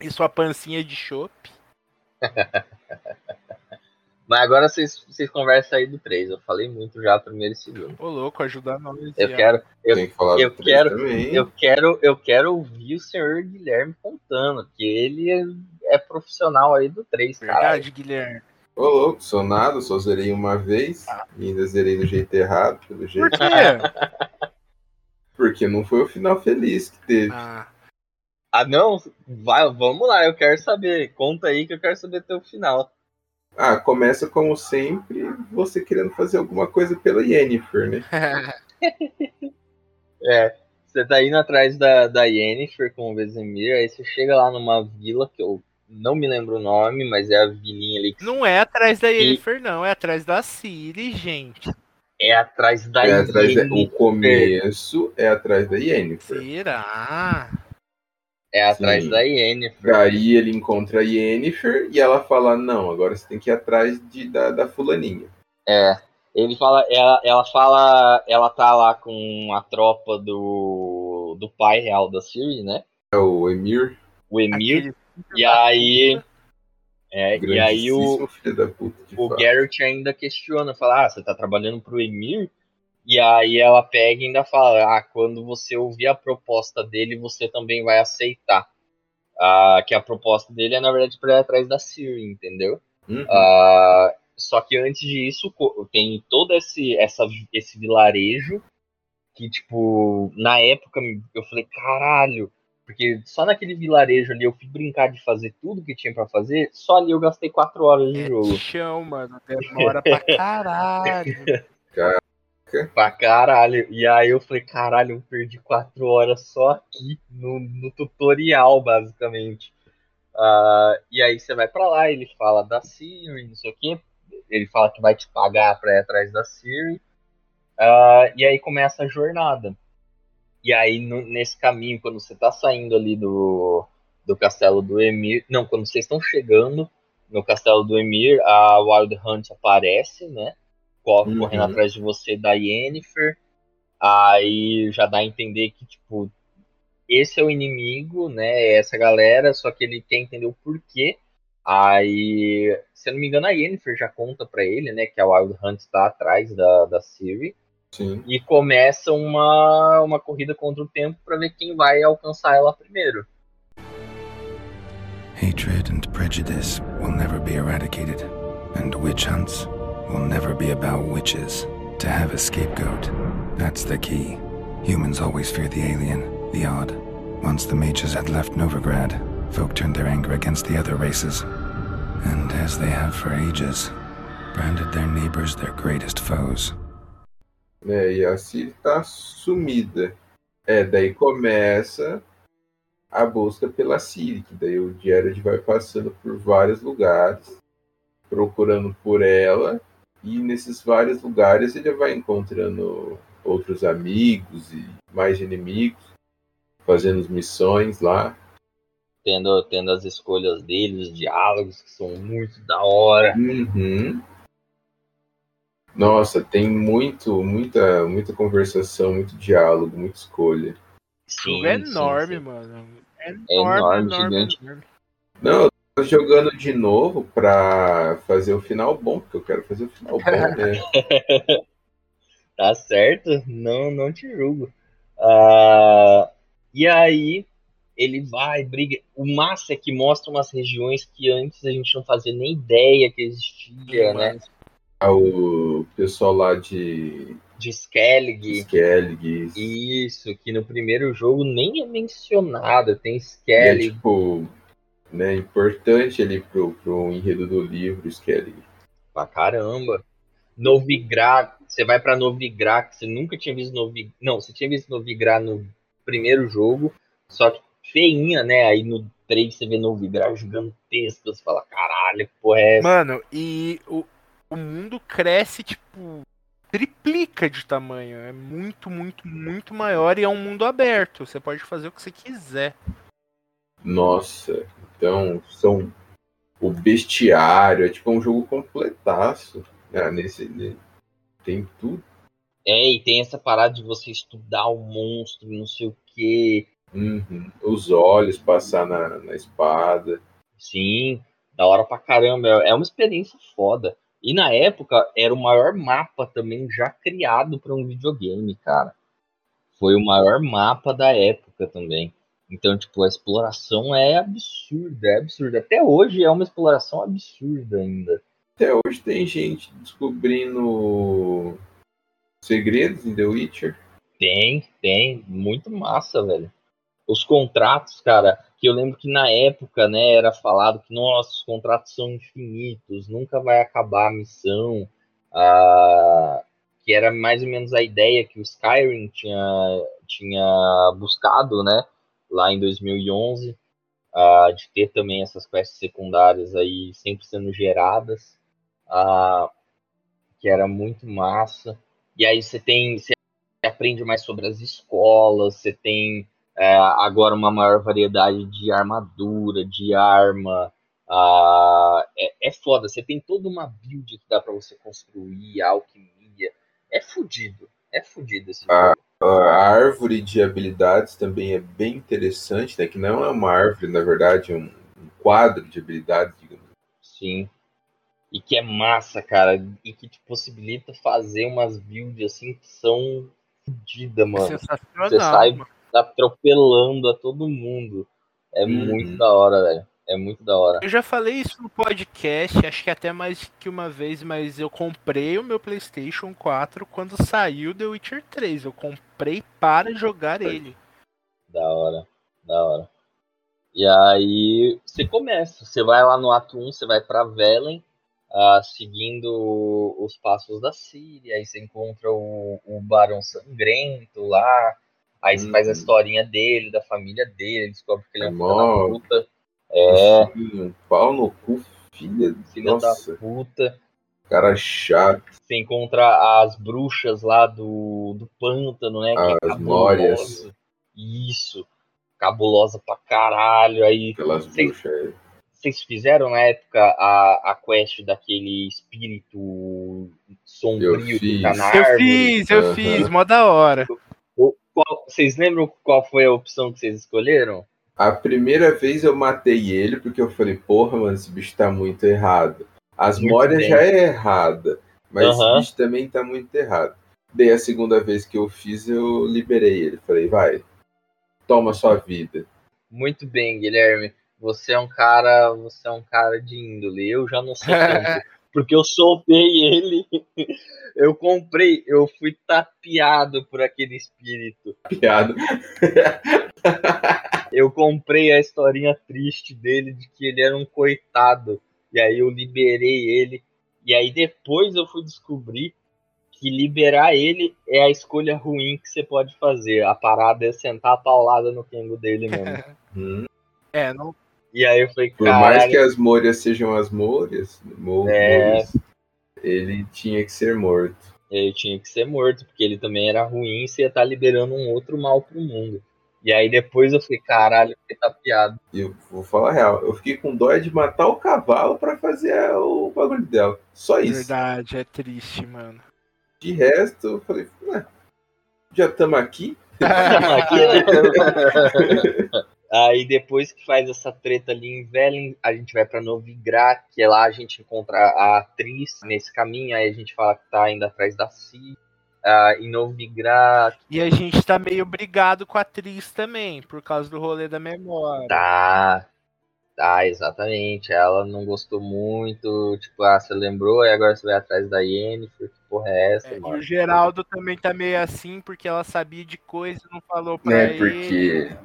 E sua pancinha de chope. Mas agora vocês, vocês conversam aí do 3. Eu falei muito já primeiro e segundo. Ô, louco, ajudar nós. Eu quero. Eu, que eu quero. Também. Eu quero. Eu quero ouvir o senhor Guilherme contando, que ele é, é profissional aí do 3, cara. Verdade, Guilherme. Ô, louco, sou nada, só zerei uma vez. Ah. E ainda zerei do jeito errado, pelo jeito. Por quê? Porque não foi o final feliz que teve. Ah. Ah, não? Vai, vamos lá, eu quero saber. Conta aí que eu quero saber teu final. Ah, começa como sempre, você querendo fazer alguma coisa pela Yennefer, né? é, você tá indo atrás da, da Yennefer com o Vesemir, aí você chega lá numa vila que eu não me lembro o nome, mas é a vilinha ali. Que... Não é atrás da Yennefer, não, é atrás da Ciri, gente. É atrás da é atrás da... O começo é atrás da Yennefer. Será? É atrás Sim. da Yennefer. Aí ele encontra a Yennefer e ela fala: Não, agora você tem que ir atrás de, da, da fulaninha. É. Ele fala, ela, ela fala, ela tá lá com a tropa do, do pai real da Siri, né? É o Emir. O Emir. E aí. É, e aí o, puta, o Garrett ainda questiona, fala, ah, você tá trabalhando pro Emir? E aí ela pega e ainda fala: ah, quando você ouvir a proposta dele, você também vai aceitar. Ah, que a proposta dele é, na verdade, para ir atrás da Siri, entendeu? Uhum. Ah, só que antes disso, tem todo esse, essa, esse vilarejo que, tipo, na época eu falei, caralho, porque só naquele vilarejo ali eu fui brincar de fazer tudo que tinha para fazer, só ali eu gastei quatro horas de é jogo. Chão, mano, demora pra caralho. Pra caralho. E aí eu falei, caralho, eu perdi quatro horas só aqui no, no tutorial, basicamente. Uh, e aí você vai para lá, ele fala da Siri, não sei o que. Ele fala que vai te pagar pra ir atrás da Siri. Uh, e aí começa a jornada. E aí, no, nesse caminho, quando você tá saindo ali do, do castelo do Emir. Não, quando vocês estão chegando no castelo do Emir, a Wild Hunt aparece, né? Uhum. Correndo atrás de você da Yennefer. Aí já dá a entender que, tipo, esse é o inimigo, né? É essa galera, só que ele quer entender o porquê. Aí, se eu não me engano, a Yennefer já conta pra ele, né? Que a Wild Hunt tá atrás da, da Ciri. Sim. E começa uma, uma corrida contra o tempo pra ver quem vai alcançar ela primeiro. Hatred and prejudice will never be eradicated, and witch hunts will never be about witches. To have a scapegoat, that's the key. Humans always fear the alien, the odd. Once the mages had left Novigrad, folk turned their anger against the other races. And as they have for ages, branded their neighbors their greatest foes. É, e a Ciri tá sumida. É, daí começa a busca pela Ciri, que daí o Jared vai passando por vários lugares, procurando por ela, e nesses vários lugares ele vai encontrando outros amigos e mais inimigos, fazendo missões lá. Tendo, tendo as escolhas dele, os diálogos que são muito da hora. Uhum. Nossa, tem muito, muita, muita conversação, muito diálogo, muita escolha. Sim, é sim, enorme, sim. mano. É enorme, enorme, enorme, gigante. enorme. Não, eu tô jogando de novo pra fazer o final bom, porque eu quero fazer o final bom, né? Tá certo? Não, não te julgo. Ah, e aí ele vai, briga. O massa é que mostra umas regiões que antes a gente não fazia nem ideia que existia, Sim, né? Ah, O pessoal lá de De Skellig. Skellig. Isso, que no primeiro jogo nem é mencionado. Tem E é Skellig. tipo, né, importante ali pro, pro enredo do livro, Skellig. Pra caramba. Novigrad, você vai pra Novigrad, que você nunca tinha visto Novigrad. Não, você tinha visto Novigrad no primeiro jogo, só que feinha, né? Aí no 3 você vê Novigrad gigantesca, você fala, caralho, que porra é essa? Mano, e o, o mundo cresce, tipo, triplica de tamanho. É muito, muito, muito maior e é um mundo aberto. Você pode fazer o que você quiser. Nossa, então são o bestiário, é tipo um jogo completaço. né, nesse, ne- tem tudo. É, e tem essa parada de você estudar o monstro, não sei o quê. Uhum. Os olhos passar na, na espada. Sim, da hora pra caramba. É é uma experiência foda. E na época era o maior mapa também já criado para um videogame, cara. Foi o maior mapa da época também. Então, tipo, a exploração é absurda, é absurda. Até hoje é uma exploração absurda ainda. Até hoje tem gente descobrindo segredos em The Witcher. Tem, tem, muito massa, velho. Os contratos, cara, que eu lembro que na época, né, era falado que, nossa, os contratos são infinitos, nunca vai acabar a missão. Ah, que era mais ou menos a ideia que o Skyrim tinha, tinha buscado, né, lá em 2011, ah, de ter também essas quests secundárias aí sempre sendo geradas, ah, que era muito massa. E aí você tem, você aprende mais sobre as escolas, você tem é, agora uma maior variedade de armadura, de arma. é, é foda, você tem toda uma build que dá pra você construir, alquimia. É fudido, é fudido esse Ah. jogo. A árvore de habilidades também é bem interessante, né? Que não é uma árvore, na verdade, é um, um quadro de habilidades, digamos. Sim. E que é massa, cara. E que te possibilita fazer umas builds assim que são fodidas, É mano. sensacional. Você sai mano. atropelando a todo mundo. É Uhum. muito da hora, velho. É muito da hora. Eu já falei isso no podcast, acho que até mais que uma vez, mas eu comprei o meu PlayStation 4 quando saiu The Witcher 3. Eu comprei para jogar ele. Da hora, da hora. E aí você começa, você vai lá no ato 1, você vai pra Velen, ah, seguindo os passos da Síria, aí você encontra o, o Barão Sangrento lá, aí você faz a Uhum. historinha dele, da família dele, descobre que ele é um Mó- puta. É, um pau no cu, filha. filho Nossa. da puta. Cara chato, Você encontra as bruxas lá do, do pântano, né? Que é As. Mórias. Isso. Cabulosa pra caralho. Aí aquelas Sim. bruxas aí. vocês fizeram na época a, a quest daquele espírito sombrio que tá na Eu árvore? fiz, eu Aham. fiz, mó da hora. Vocês lembram qual foi a opção que vocês escolheram? A primeira vez eu matei ele porque eu falei, porra, mano, esse bicho tá muito errado. As Mórias já é errada, mas Aham. esse bicho também tá muito errado. Daí a segunda vez que eu fiz, eu liberei ele. Falei, vai, toma sua vida. Muito bem, Guilherme. Você é um cara, você é um cara de índole. Eu já não sou tanto, porque eu soltei ele. Eu comprei, eu fui tapeado por aquele espírito. Piada. Eu comprei a historinha triste dele de que ele era um coitado. E aí eu liberei ele. E aí depois eu fui descobrir que liberar ele é a escolha ruim que você pode fazer. A parada é sentar a paulada no Kengo dele mesmo. Hum. É, não. E aí eu falei, Por mais que as Mórias sejam as Mórias, Mo- É. Ele tinha que ser morto. ele tinha que ser morto, porque ele também era ruim e você ia estar liberando um outro mal pro mundo. E aí depois eu falei, caralho, que tapeado. E eu vou falar a real, eu fiquei com dó de matar o cavalo pra fazer o bagulho dela. Só isso. Verdade, é triste, mano. De resto, eu falei, "Ah, já estamos aqui. Aqui, né? Aí depois que faz essa treta ali em Velen, a gente vai pra Novigrad, que é lá a gente encontra a atriz nesse caminho, aí a gente fala que tá indo atrás da Si. Ah, em Novigrad, E a gente tá meio brigado com a atriz também, por causa do rolê da memória. tá. Tá, exatamente. Ela não gostou muito. Tipo, ah, você lembrou, e agora você vai atrás da Yennefer. Que porra é essa, É, e o Geraldo também tá meio assim, porque ela sabia de coisa e não falou pra Né, ele. porque.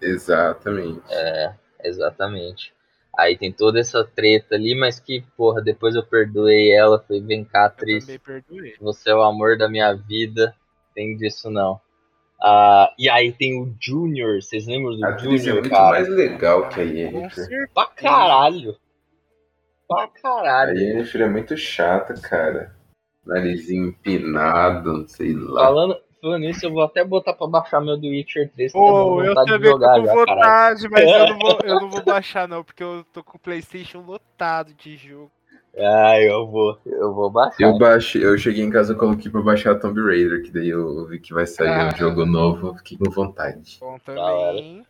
Exatamente. É, exatamente. Aí tem toda essa treta ali, mas que, porra, depois eu perdoei ela. Falei, vem cá, atriz. Você é o amor da minha vida. Tem disso não. Ah, e aí tem o Junior. Vocês lembram do A é Junior, muito cara? mais legal que a Yennefer. certeza. Pra caralho. Pra A caralho. Yennefer é muito chata, cara. Narizinho empinado, sei lá. Falando, falando nisso, eu vou até botar pra baixar meu The Witcher 3. que Pô, com eu também tô jogar com já, vontade, mas eu não, vou, eu não vou baixar não, porque eu tô com o Playstation lotado de jogo. Ah, eu vou. Eu vou baixar. Eu baixei, eu cheguei em casa e coloquei pra baixar Tomb Raider, que daí eu vi que vai sair Ah. um jogo novo, eu fiquei com vontade. Bom também.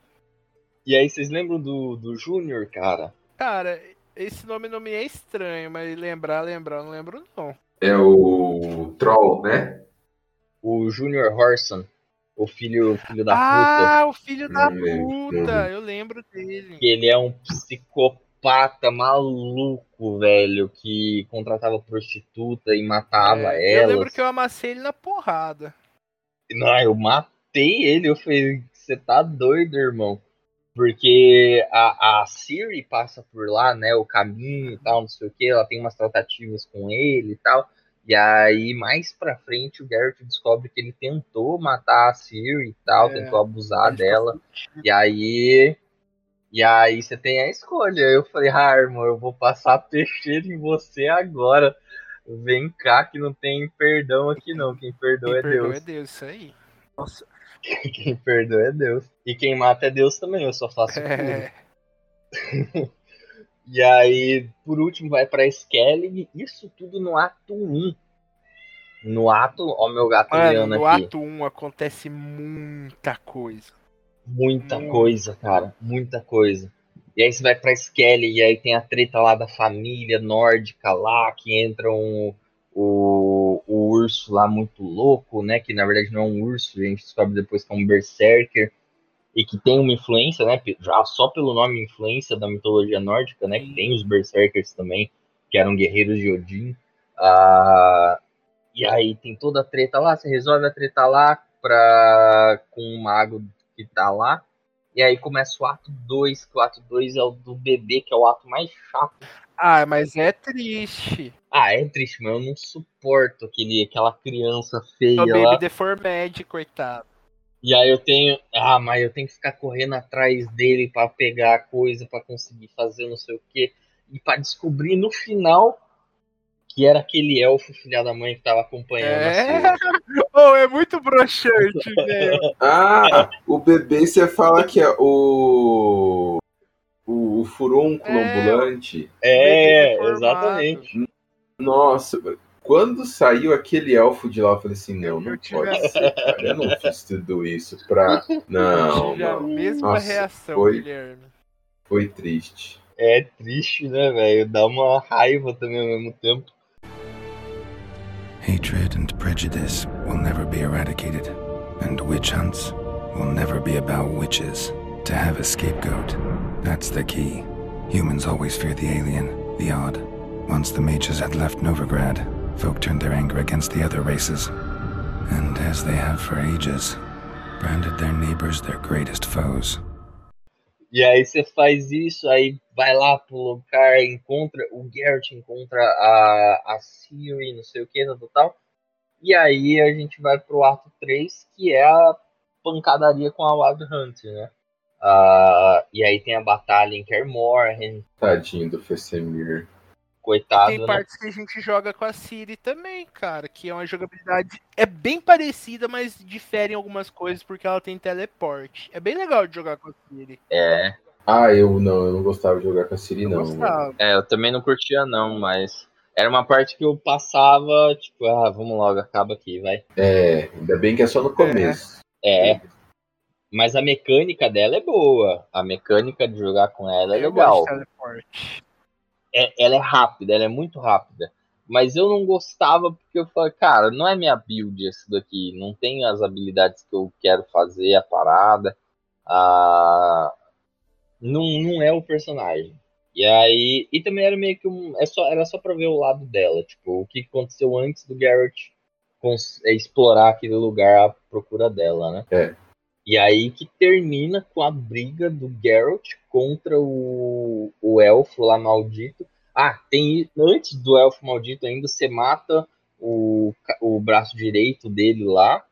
E aí, vocês lembram do, do Junior, cara? Cara, esse nome não me é estranho, mas lembrar, lembrar, não lembro não. É o Troll, né? O Junior Horson. O filho, o filho da puta. ah, o filho da puta, eu lembro dele. que ele é um psicopata maluco, velho, que contratava prostituta e matava É, eu elas. lembro que eu amassei ele na porrada. Não, eu matei ele, eu falei, você tá doido, irmão. Porque a, a Siri passa por lá, né, o caminho e tal, não sei o que, ela tem umas tratativas com ele e tal. E aí, mais pra frente, o Garrett descobre que ele tentou matar a Siri e tal, É, tentou abusar dela. E aí. E aí você tem a escolha. Eu falei, ah, irmão, eu vou passar peixeiro em você agora. Vem cá que não tem perdão aqui não. Quem perdoa Quem é perdoa Deus. é Deus, isso aí. Nossa. Quem perdoa é Deus. E quem mata é Deus também, eu só faço tudo. É, E aí, por último, vai pra Skellig. Isso tudo no ato 1. No ato, ó meu gato mano, no aqui. ato 1 acontece muita coisa. Muita coisa, cara. Muita coisa. E aí você vai pra Skelly e aí tem a treta lá da família nórdica lá, que entra um, o, o urso lá muito louco, né? Que na verdade não é um urso, a gente descobre depois que é um berserker. E que tem uma influência, né? Já só pelo nome influência da mitologia nórdica, né? Que tem os berserkers também, que eram guerreiros de Odin. Ah, e aí tem toda a treta lá, você resolve a treta lá pra, com o mago que tá lá. E aí começa o ato 2, que o ato 2 é o do bebê, que é o ato mais chato. Ah, mas é triste. Ah, é triste, mas eu não suporto aquele, aquela criança feia O lá. Baby Deformed, coitado. E aí eu tenho. Ah, mas eu tenho que ficar correndo atrás dele pra pegar a coisa, pra conseguir fazer não sei o quê. E pra descobrir no final que era aquele elfo filha da mãe que tava acompanhando a É. Oh, é muito broxante, velho. Ah, o bebê você fala que é o. O, o furúnculo É. ambulante. É, exatamente. Nossa, quando saiu aquele elfo de lá, eu falei assim: não, não Eu tive pode a- ser, cara. Eu não fiz tudo isso pra. Não, tive a não. mesma Nossa, reação, foi- Guilherme. Foi triste. É triste, né, velho? Dá uma raiva também ao mesmo tempo. Hatred and prejudice will never be eradicated, and witch hunts will never be about witches. To have a scapegoat, that's the key. Humans always fear the alien, the odd. Once the mages had left Novigrad, folk turned their anger against the other races. And as they have for ages, branded their neighbors their greatest foes. E aí você faz isso, aí vai lá pro lugar, encontra o Garrett, encontra a, a Siri, não sei o que, tal, tal. E aí a gente vai pro ato 3, que é a pancadaria com a Wild Hunt, né? Ah, e aí tem a batalha em Kermorhen, Tadinho do Fessemir. coitado, Tem né? partes que a gente joga com a Siri também, cara, que é uma jogabilidade é bem parecida, mas difere em algumas coisas porque ela tem teleporte. É bem legal de jogar com a Siri. É, Ah, eu não, eu não gostava de jogar com a Siri, Eu não. gostava. é, eu também não curtia não, mas era uma parte que eu passava, tipo, ah, vamos logo, acaba aqui, vai. É, ainda bem que é só no começo. É, mas a mecânica dela é boa. A mecânica de jogar com ela é Eu legal. gosto de teleporte. É- ela é rápida, ela é muito rápida. Mas eu não gostava porque eu falei, cara, não é minha build isso daqui. Não tem as habilidades que eu quero fazer, a parada. Ah, não, não é o personagem. E aí. E também era meio que um. É só, era só pra ver o lado dela. Tipo, o que aconteceu antes do Garrett é explorar aquele lugar à procura dela, né? É. E aí que termina com a briga do Geralt contra o, o elfo lá maldito. Ah, tem antes do elfo maldito ainda, você mata o, o braço direito dele lá,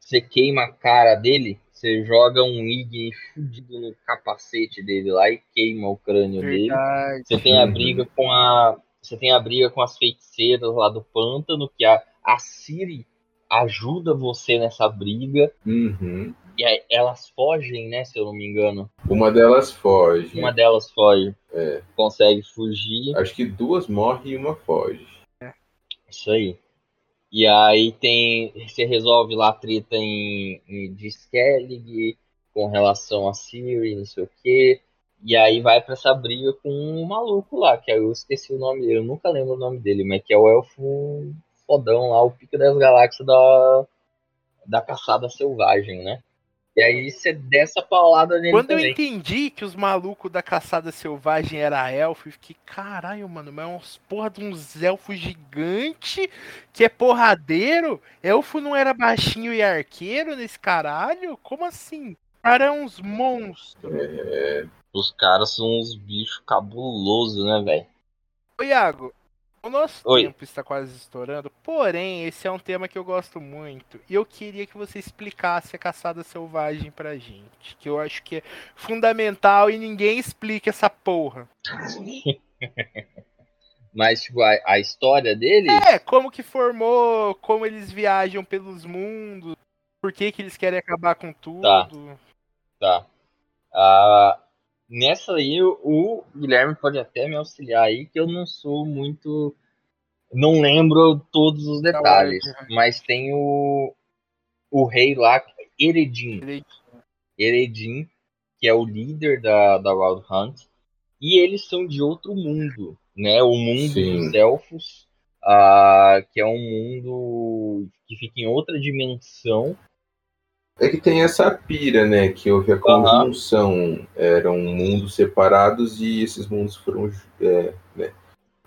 você queima a cara dele, você joga um Igni fudido no capacete dele lá e queima o crânio dele. Verdade. Você tem a briga com a. Você tem a briga com as feiticeiras lá do pântano, que a, a Ciri ajuda você nessa briga. Uhum. E aí elas fogem, né? Se eu não me engano. Uma delas foge. Uma delas foge. É. Consegue fugir. Acho que duas morrem e uma foge. Isso aí. E aí tem. Você resolve lá a treta em, em de Skellig com relação a Siri, não sei o quê. E aí vai pra essa briga com um maluco lá, que eu esqueci o nome dele, eu nunca lembro o nome dele, mas que é o elfo fodão lá, o pico das galáxias da, da caçada selvagem, né? E aí você desce a paulada nele Quando eu também. entendi que os malucos da caçada selvagem era elfo, eu fiquei, caralho, mano, mas é uns porra de uns elfos gigante que é porradeiro? Elfo não era baixinho e arqueiro nesse caralho? Como assim? Cara, é uns monstros. É, Os caras são uns bichos cabulosos, né, velho? Ô, Iago, o nosso Oi. tempo está quase estourando, porém, esse é um tema que eu gosto muito. E eu queria que você explicasse a caçada selvagem pra gente. Que eu acho que é fundamental e ninguém explica essa porra. Mas, tipo, a, a história dele. É, como que formou, como eles viajam pelos mundos, por que, que eles querem acabar com tudo. Tá. Tá. Ah, nessa aí, o- Guilherme pode até me auxiliar aí, que eu não sou muito. Não lembro todos os detalhes. Mas tem o. O rei lá, Eredin. Ele- Eredin, que é o líder da, da Wild Hunt. E eles são de outro mundo, né? O mundo Sim. dos elfos, ah, que é um mundo que fica em outra dimensão. É que tem essa pira, né? Que houve a conjunção. Eram mundos separados e esses mundos foram é, né,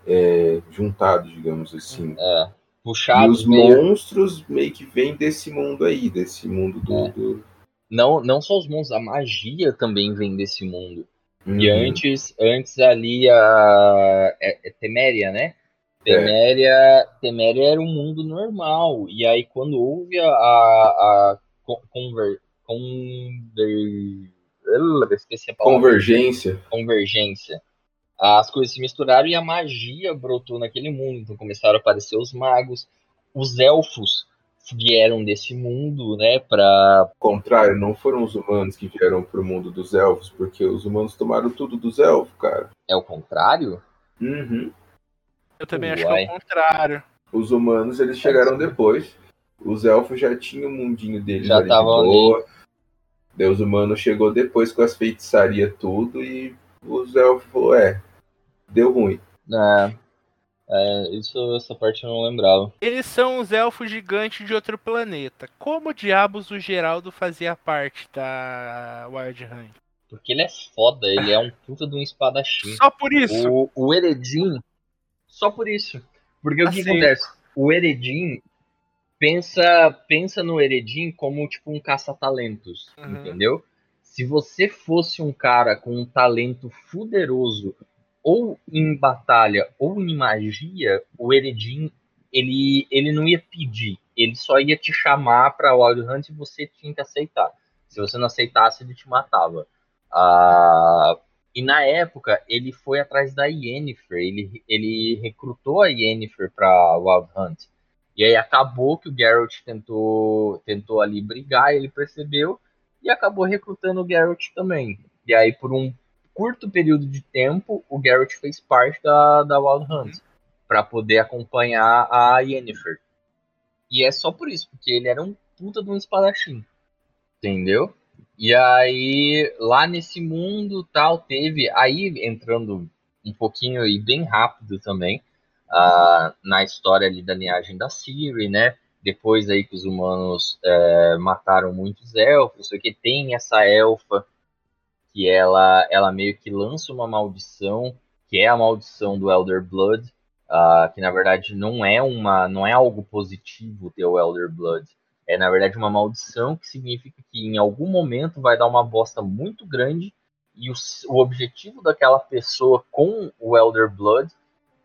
é, juntados, digamos assim. É, E puxados os meio monstros meio que vêm desse mundo aí, desse mundo do. É. do- Não, não só os monstros, a magia também vem desse mundo. E Uhum. antes, antes ali a é, é Teméria, né? Teméria, Teméria era um mundo normal. E aí quando houve a, a, conver, conver, eu esqueci a palavra, Convergência. convergência as coisas se misturaram e a magia brotou naquele mundo. Então começaram a aparecer os magos, os elfos vieram desse mundo, né, para contrário, não foram os humanos que vieram pro mundo dos elfos, porque os humanos tomaram tudo dos elfos, cara. é o contrário. Uhum. Eu também acho que é Uai. o contrário. Os humanos, eles chegaram depois. Os elfos já tinham o mundinho deles Já ali de boa. Deus humano chegou depois com as feitiçarias tudo e os elfos falou, é, deu ruim. É, é, isso, essa parte eu não lembrava. Eles são os elfos gigantes de outro planeta. Como diabos o Geraldo fazia parte da Wild Hunt? Porque ele é foda, ele é um puta de um espadachim. Só por isso. O, o Eredin, só por isso. Porque o que Assim. acontece? O Eredin pensa, pensa no Eredin como tipo um caça-talentos, Uhum. entendeu? Se você fosse um cara com um talento fuderoso ou em batalha ou em magia, o Eredin ele, ele não ia pedir, ele só ia te chamar pra Wild Hunt e você tinha que aceitar. Se você não aceitasse, ele te matava. Ah, e na época, ele foi atrás da Yennefer, ele, ele recrutou a Yennefer pra Wild Hunt. E aí acabou que o Geralt tentou, tentou ali brigar, ele percebeu, e acabou recrutando o Geralt também. E aí, por um curto período de tempo, o Geralt fez parte da, da Wild Hunt, para poder acompanhar a Yennefer. E é só por isso, porque ele era um puta de um espadachim. Entendeu? E aí, lá nesse mundo tal, teve. Aí, entrando um pouquinho e bem rápido também, na história ali da linhagem da Ciri, né? Depois aí que os humanos eh, mataram muitos elfos, que tem essa elfa que ela, ela meio que lança uma maldição, que é a maldição do Elder Blood, que na verdade não é uma, não é algo positivo ter o Elder Blood. É na verdade uma maldição que significa que em algum momento vai dar uma bosta muito grande e o, o objetivo daquela pessoa com o Elder Blood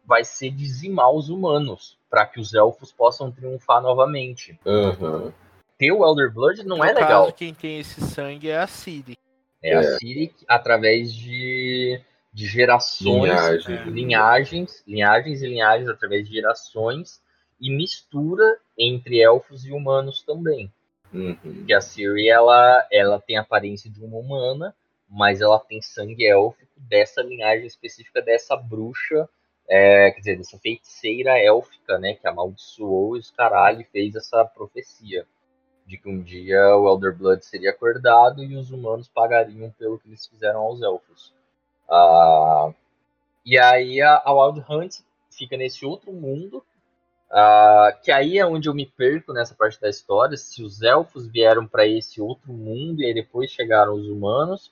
vai ser dizimar os humanos para que os elfos possam triunfar novamente. Aham. Ter o Elder Blood não no é caso, legal. quem tem esse sangue é a Ciri. É a É. Ciri através de, de gerações, Linhagem. é. linhagens, linhagens e linhagens através de gerações e mistura entre elfos e humanos também. Uhum. Porque a Ciri ela, ela tem a aparência de uma humana, mas ela tem sangue élfico dessa linhagem específica dessa bruxa, é, quer dizer, dessa feiticeira élfica, né, que amaldiçoou os caralho e fez essa profecia de que um dia o Elder Blood seria acordado e os humanos pagariam pelo que eles fizeram aos elfos. Ah, e aí a, a Wild Hunt fica nesse outro mundo, ah, que aí é onde eu me perco nessa parte da história. Se os elfos vieram para esse outro mundo e aí depois chegaram os humanos,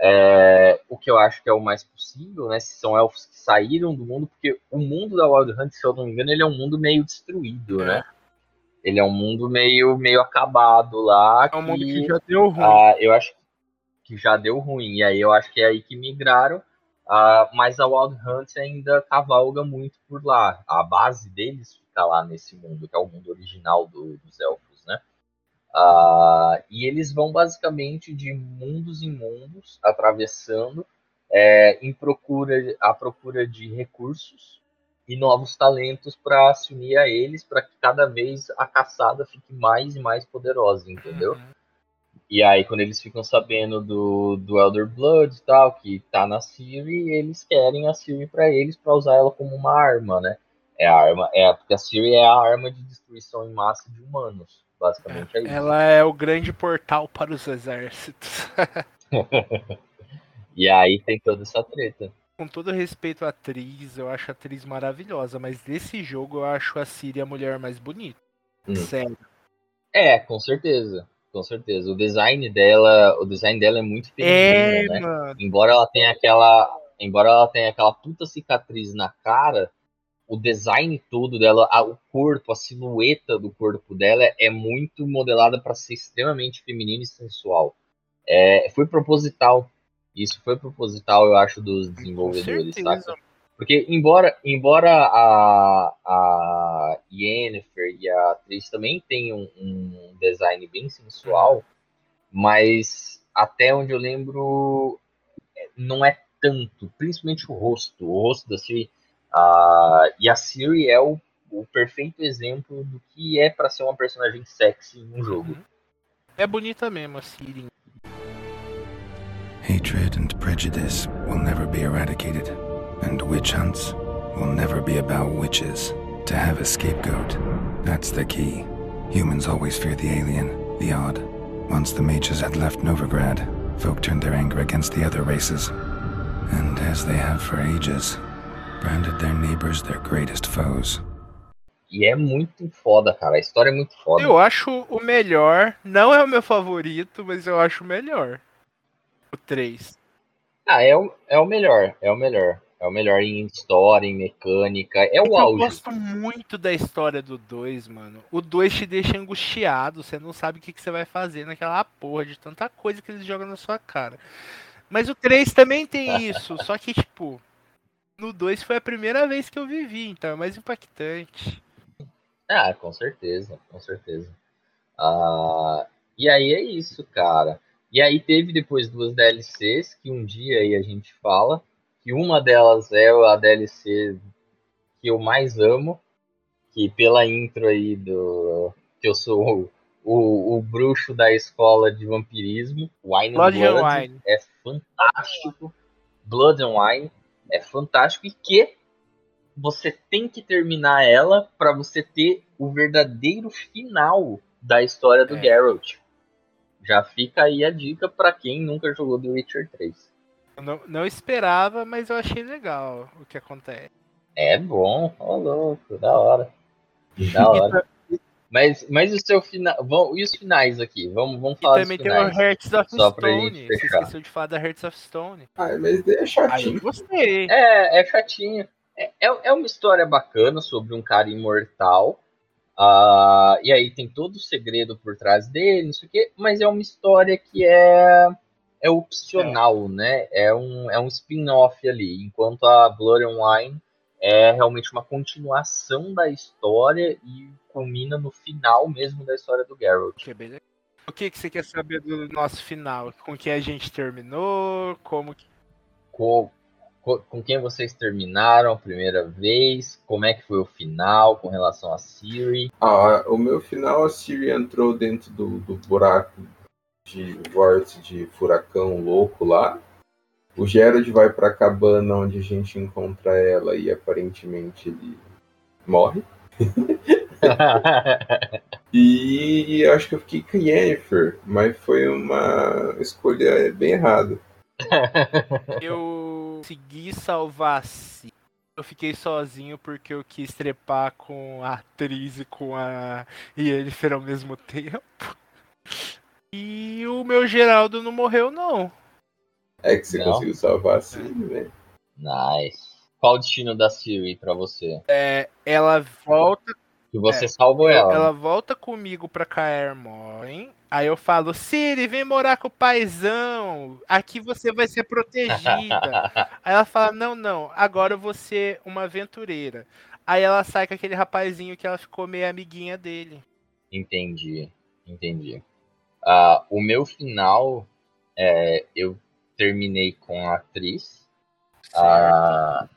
é, o que eu acho que é o mais possível, né? Se são elfos que saíram do mundo, porque o mundo da Wild Hunt, se eu não me engano, ele é um mundo meio destruído, né? Ele é um mundo meio, meio acabado lá. É um mundo que- que já deu ruim. ah, eu acho que já deu ruim. E aí eu acho que é aí que migraram. ah, mas a Wild Hunt ainda cavalga muito por lá. A base deles fica lá nesse mundo, que é o mundo original do- dos elfos, Ah, e eles vão basicamente de mundos em mundos, atravessando, é, em procura, à procura de recursos e novos talentos para se unir a eles, para que cada vez a caçada fique mais e mais poderosa, entendeu? Uhum. E aí, quando eles ficam sabendo do, do Elder Blood e tal, que tá na Siri, eles querem a Siri pra eles pra usar ela como uma arma, né? É a arma, é porque a Siri é a arma de destruição em massa de humanos, basicamente é isso. Ela é o grande portal para os exércitos. E aí tem toda essa treta. Com todo respeito à atriz, eu acho a atriz maravilhosa, mas desse jogo eu acho a Ciri a mulher mais bonita. Hum. Sério. É, com certeza, com certeza. O design dela, o design dela é muito É, feminino, né? mano. embora ela tenha aquela embora ela tenha aquela puta cicatriz na cara o design todo dela a- o corpo a silhueta do corpo dela é muito modelada para ser extremamente feminino e sensual é, foi proposital isso foi proposital eu acho dos desenvolvedores saca? porque embora embora a a Yennefer e a atriz também tenham um design bem sensual mas até onde eu lembro não é tanto, principalmente o rosto, o rosto da Siri. Uh, e a Siri é o, o perfeito exemplo do que é para ser uma personagem sexy em um jogo. É bonita mesmo a Siri. Hatred and prejudice will never be eradicated, and witch hunts will never be about witches. To have a scapegoat, that's the key. Humans always fear the alien, the odd. Once the mages had left Novigrad, folk turned their anger against the other races. And as they have for ages, branded their neighbors their greatest foes. E é muito foda, cara. A história é muito foda. Eu acho o melhor. Não é o meu favorito, mas eu acho o melhor. O 3. Ah, é o, é o melhor. É o melhor. É o melhor em história, em mecânica. É o auge. Eu gosto muito da história do 2, mano. O 2 te deixa angustiado. Você não sabe o que, que você vai fazer naquela porra de tanta coisa que eles jogam na sua cara. Mas o 3 também tem isso. só que, tipo, no 2 foi a primeira vez que eu vivi, então é mais impactante. Ah, com certeza, com certeza. Ah, e aí é isso, cara. E aí teve depois duas DLCs que um dia aí a gente fala que uma delas é a DLC que eu mais amo, que pela intro aí do que eu sou o, o, bruxo da escola de vampirismo, Wine Blood, and Blood Wine. é fantástico. Blood and Wine é fantástico e que você tem que terminar ela para você ter o verdadeiro final da história do é. Geralt. Já fica aí a dica para quem nunca jogou The Witcher 3. Eu não, não esperava, mas eu achei legal o que acontece. É bom, ó oh, louco, da hora. Da hora. Mas, mas o seu final. Vamos, e os finais aqui? Vamos, vamos falar e também tem o Hearts of Só Stone. Você esqueceu de falar da Hearts of Stone. Ah, mas é chatinho. Aí gostei. É, é chatinho. É, é, é uma história bacana sobre um cara imortal. Uh, e aí tem todo o segredo por trás dele, não sei o quê, mas é uma história que é é opcional, é. né? É um, é um spin-off ali, enquanto a Blood and Wine é realmente uma continuação da história e culmina no final mesmo da história do Geralt. Que beleza. O que, que você quer saber do nosso final? Com que a gente terminou? Como que... Com, com, com quem vocês terminaram a primeira vez? Como é que foi o final com relação a Siri? Ah, o meu final, a Siri entrou dentro do, do buraco de vórtice de furacão louco lá. O Gerard vai para a cabana onde a gente encontra ela e aparentemente ele morre. e acho que eu fiquei com Yennefer, mas foi uma escolha bem errada. Eu consegui salvar sim. Eu fiquei sozinho porque eu quis trepar com a atriz e com a Yennefer ao mesmo tempo. E o meu Geraldo não morreu, não. É que você não? conseguiu salvar assim, né? Nice. Qual o destino da Siri pra você? É, ela volta. Que você é, salvou ela. Ela volta comigo pra Caer Morhen. Aí eu falo, Siri, vem morar com o paizão. Aqui você vai ser protegida. Aí ela fala, não, não, agora eu vou ser uma aventureira. Aí ela sai com aquele rapazinho que ela ficou meio amiguinha dele. Entendi, entendi. Uh, o meu final, é, eu terminei com a atriz. Uh,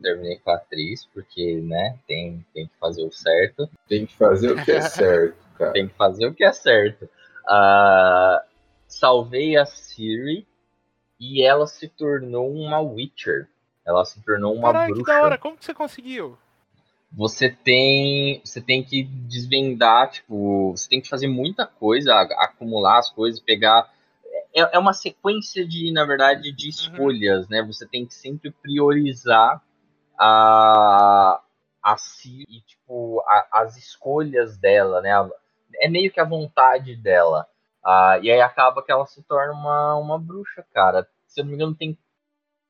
terminei com a atriz, porque, né, tem, tem que fazer o certo. Tem que fazer o que é certo, cara. tem que fazer o que é certo. Uh, salvei a Siri e ela se tornou uma Witcher. Ela se tornou uma Caraca, bruxa. que da hora, como que você conseguiu? você tem você tem que desvendar, tipo, você tem que fazer muita coisa, acumular as coisas, pegar é, é uma sequência de, na verdade, de uhum. escolhas, uhum. né? Você tem que sempre priorizar a a si e tipo a, as escolhas dela, né? É meio que a vontade dela. Ah, e aí acaba que ela se torna uma, uma bruxa, cara. Se eu não me engano, tem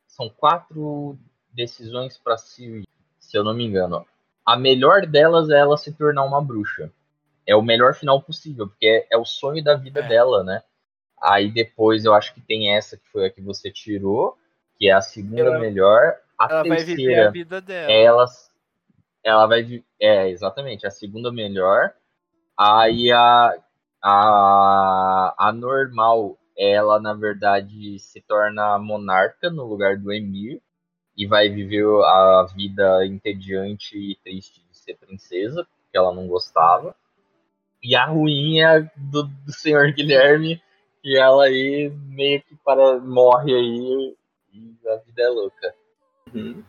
são quatro decisões para si, se eu não me engano a melhor delas é ela se tornar uma bruxa. É o melhor final possível, porque é, é o sonho da vida é. dela, né? Aí depois eu acho que tem essa que foi a que você tirou, que é a segunda ela, melhor. A ela terceira, vai viver a vida dela. Ela, ela vai É, exatamente, a segunda melhor. Aí a, a, a normal ela na verdade se torna monarca no lugar do Emir e vai viver a vida entediante e triste de ser princesa, porque ela não gostava. E a ruinha do, do senhor Guilherme, que ela aí meio que para, morre aí e a vida é louca. Uhum.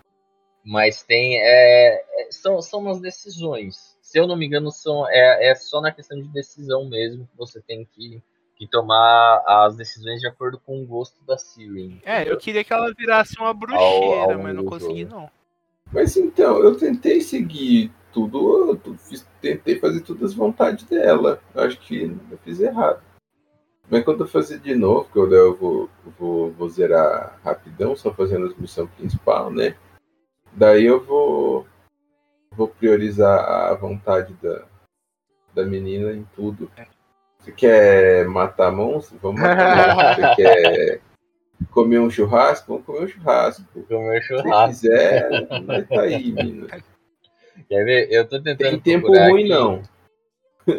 Mas tem. É, é, são, são umas decisões. Se eu não me engano, são, é, é só na questão de decisão mesmo que você tem que, que tomar as decisões de acordo com o gosto da Siri. É, eu queria que ela virasse uma bruxeira, Ao- ao mas não consegui, jogo. não. Mas então, eu tentei seguir tudo, eu fiz- tentei fazer todas as vontades dela. Eu acho que eu fiz errado. Mas quando eu fazer de novo, que eu, eu vou, vou, vou zerar rapidão, só fazendo as missões principal, né? Daí eu vou, vou priorizar a vontade da, da menina em tudo. Você quer matar monstro? Vamos matar monstro. Você quer comer um churrasco? Vamos comer um churrasco. Comer Se churrasco. quiser, vai estar aí, menina. Quer ver? Eu tô tentando Tem tempo ruim, aqui não.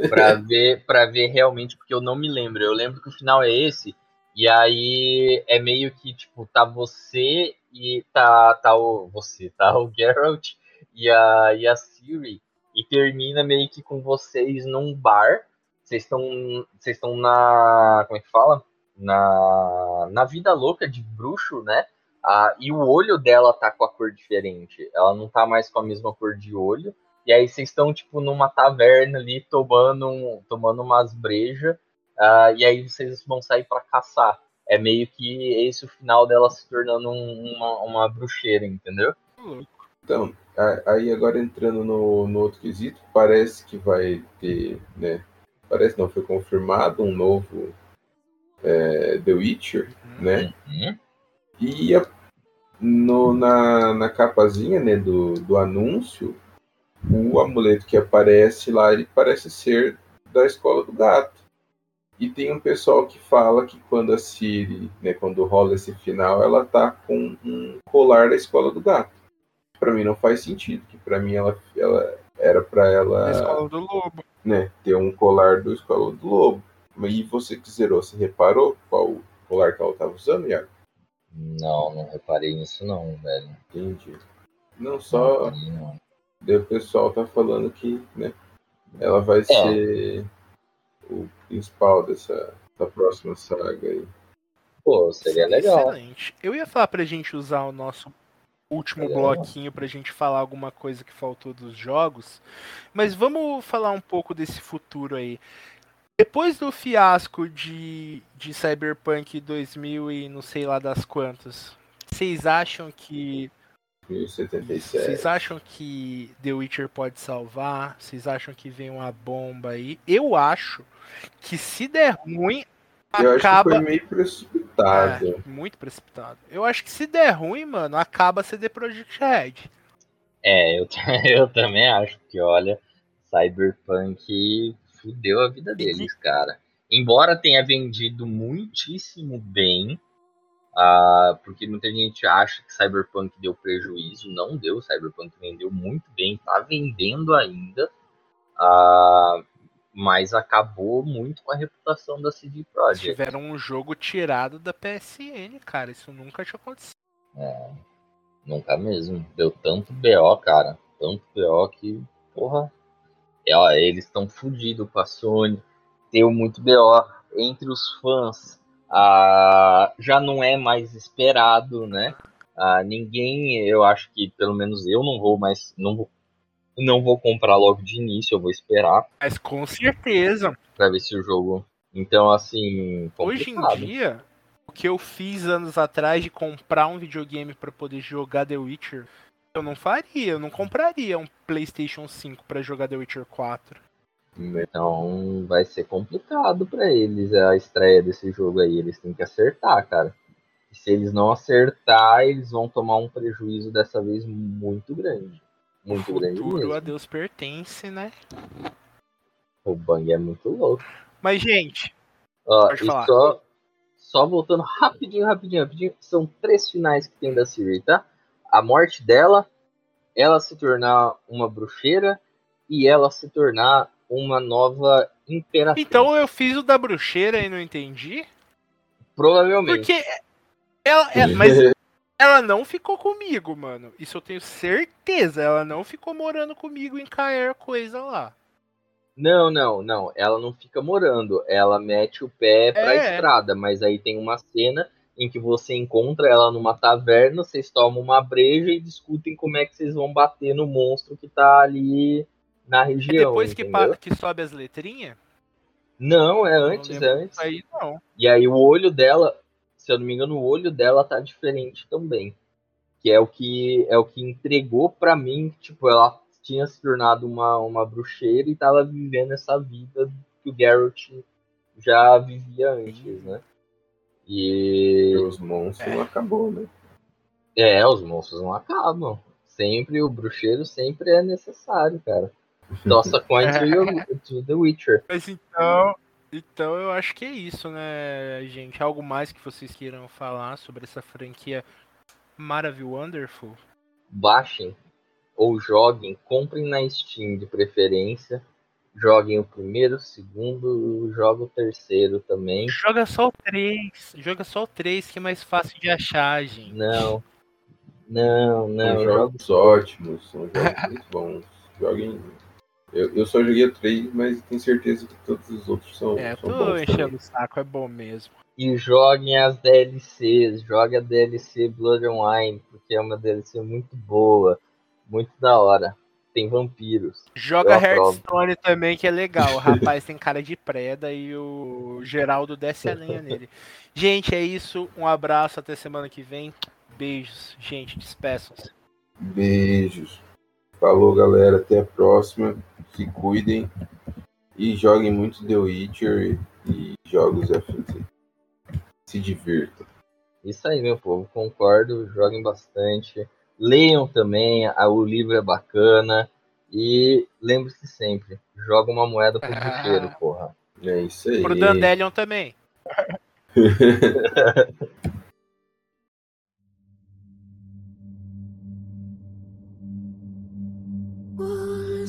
Pra ver, pra ver realmente, porque eu não me lembro. Eu lembro que o final é esse, e aí é meio que, tipo, tá você e tá, tá o. Você, tá o Geralt e a, e a Siri, e termina meio que com vocês num bar. Vocês estão. Vocês estão na. Como é que fala? Na, na vida louca de bruxo, né? Ah, e o olho dela tá com a cor diferente. Ela não tá mais com a mesma cor de olho. E aí vocês estão, tipo, numa taverna ali, tomando, um- tomando umas brejas. ah, e aí vocês vão sair pra caçar. É meio que esse o final dela se tornando um- uma, uma bruxeira, entendeu? Então, aí agora entrando no, no outro quesito, parece que vai ter, né? Parece não, foi confirmado um novo é, The Witcher, né? Uhum. E a- no, na, na capazinha né, do, do anúncio, o amuleto que aparece lá, ele parece ser da escola do gato. E tem um pessoal que fala que quando a Siri, né, quando rola esse final, ela tá com um colar da escola do gato. Pra mim não faz sentido, que pra mim ela, ela era pra Na ela escola do lobo. né, ter um colar do escola do lobo. E você que zerou, você reparou qual colar que ela tava usando, Iago? Não, não reparei nisso não, velho. Entendi. Não Não só reparei, não. Daí o pessoal tá falando que, né, ela vai ser o principal dessa, da próxima saga aí. Pô, seria legal. Excelente. Eu ia falar pra gente usar o nosso último Legal. bloquinho pra gente falar alguma coisa que faltou dos jogos, mas vamos falar um pouco desse futuro aí. Depois do fiasco de, de Cyberpunk 2000 e não sei lá das quantas, vocês acham que 1077. Vocês acham que The Witcher pode salvar? Vocês acham que vem uma bomba aí? Eu acho que se der ruim, Eu acho que acaba foi meio precipitado. É, muito precipitado. Eu acho que se der ruim, mano, acaba CD Projekt Red. É, eu, eu também acho que, olha, Cyberpunk fudeu a vida deles, cara. Embora tenha vendido muitíssimo bem, ah, porque muita gente acha que Cyberpunk deu prejuízo, não deu. Cyberpunk vendeu muito bem, tá vendendo ainda, ah, mas acabou muito com a reputação da CD Projekt. Tiveram um jogo tirado da PSN, cara. Isso nunca tinha acontecido. É, nunca mesmo. Deu tanto BO, cara. Tanto BO que, porra. É, ó, eles estão fudidos com a Sony. Deu muito BO entre os fãs. Ah, já não é mais esperado, né? Ah, ninguém, eu acho que pelo menos eu não vou mais. Não vou, não vou comprar logo de início, eu vou esperar Mas com certeza, pra ver se o jogo. Então, assim. hoje em complicado. dia, o que eu fiz anos atrás de comprar um videogame pra poder jogar The Witcher, eu não faria. Eu não compraria um PlayStation 5 pra jogar The Witcher 4. Então vai ser complicado pra eles a estreia desse jogo aí. Eles têm que acertar, cara. E se eles não acertar, eles vão tomar um prejuízo dessa vez muito grande. Muito o grande futuro a mesmo. Deus pertence, né? O Bang é muito louco. Mas, gente, Ó, Pode falar. só, só voltando rapidinho, rapidinho, rapidinho. São três finais que tem da Siri, tá? A morte dela, ela se tornar uma bruxeira e ela se tornar uma nova imperatriz. então eu fiz o da bruxeira e não entendi. Provavelmente. Porque ela, é, mas ela não ficou comigo, mano. Isso eu tenho certeza. Ela não ficou morando comigo em Caer coisa lá. Não, não, não. Ela não fica morando. Ela mete o pé pra É. estrada. Mas aí tem uma cena em que você encontra ela numa taverna, vocês tomam uma breja e discutem como é que vocês vão bater no monstro que tá ali na E região. depois que, que sobe as letrinhas, Não, é eu não antes, é antes. aí não. E aí o olho dela, se eu não me engano, o olho dela tá diferente também. Que é o que é o que entregou pra mim, tipo, ela tinha se tornado uma, uma bruxeira e tava vivendo essa vida que o Geralt já vivia antes, né? E Os monstros não acabou, né? é, os monstros não acabam. Sempre o bruxeiro sempre é necessário, cara. Coin to, your- to The Witcher. Mas então. Então eu acho que é isso, né, gente? Algo mais que vocês queiram falar sobre essa franquia Maravilhosa Wonderful? baixem ou joguem, comprem na Steam de preferência. Joguem o primeiro, o segundo, joga o terceiro também. Joga só o 3. Joga só o 3, que é mais fácil de achar, gente. Não, não, São não. Joga... jogos ótimos, são jogos muito bons. Joguem. Eu, eu só joguei o 3, mas tenho certeza que todos os outros são, É, são tô bons. enchendo também. o saco, é bom mesmo. E joguem as DLCs. Jogue a DLC Blood and Wine, porque é uma DLC muito boa, muito da hora. Tem vampiros. Joga. Hearthstone também, que é legal. O rapaz tem cara de preda e o Geraldo desce a lenha nele. Gente, é isso. Um abraço, até semana que vem. Beijos. Gente, despeçam-se. Beijos. Falou, galera. Até a próxima. Se cuidem. E joguem muito The Witcher e jogos afins. Se divirtam. Isso aí, meu povo, concordo. Joguem bastante. Leiam também, a- o livro é bacana. E lembre-se sempre, joga uma moeda pro bruxeiro, porra. É isso aí. Pro Dandelion também.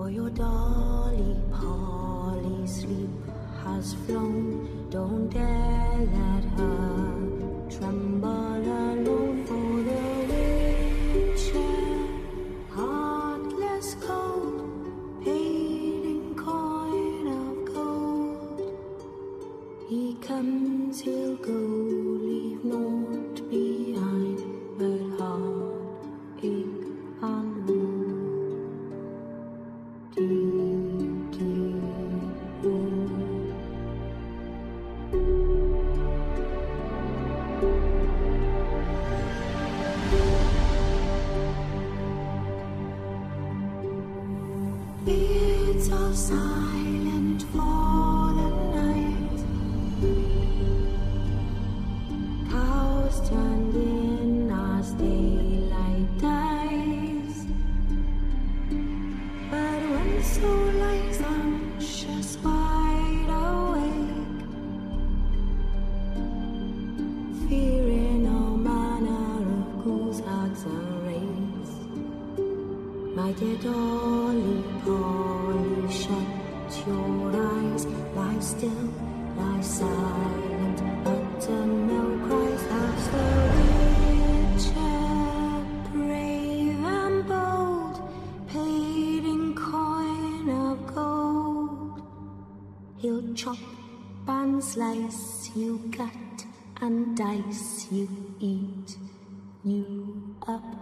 For your dolly Polly sleep has flown. Don't dare let her tremble alone for the witcher. Heartless cold, paid in coin of gold. He comes, he'll go, up.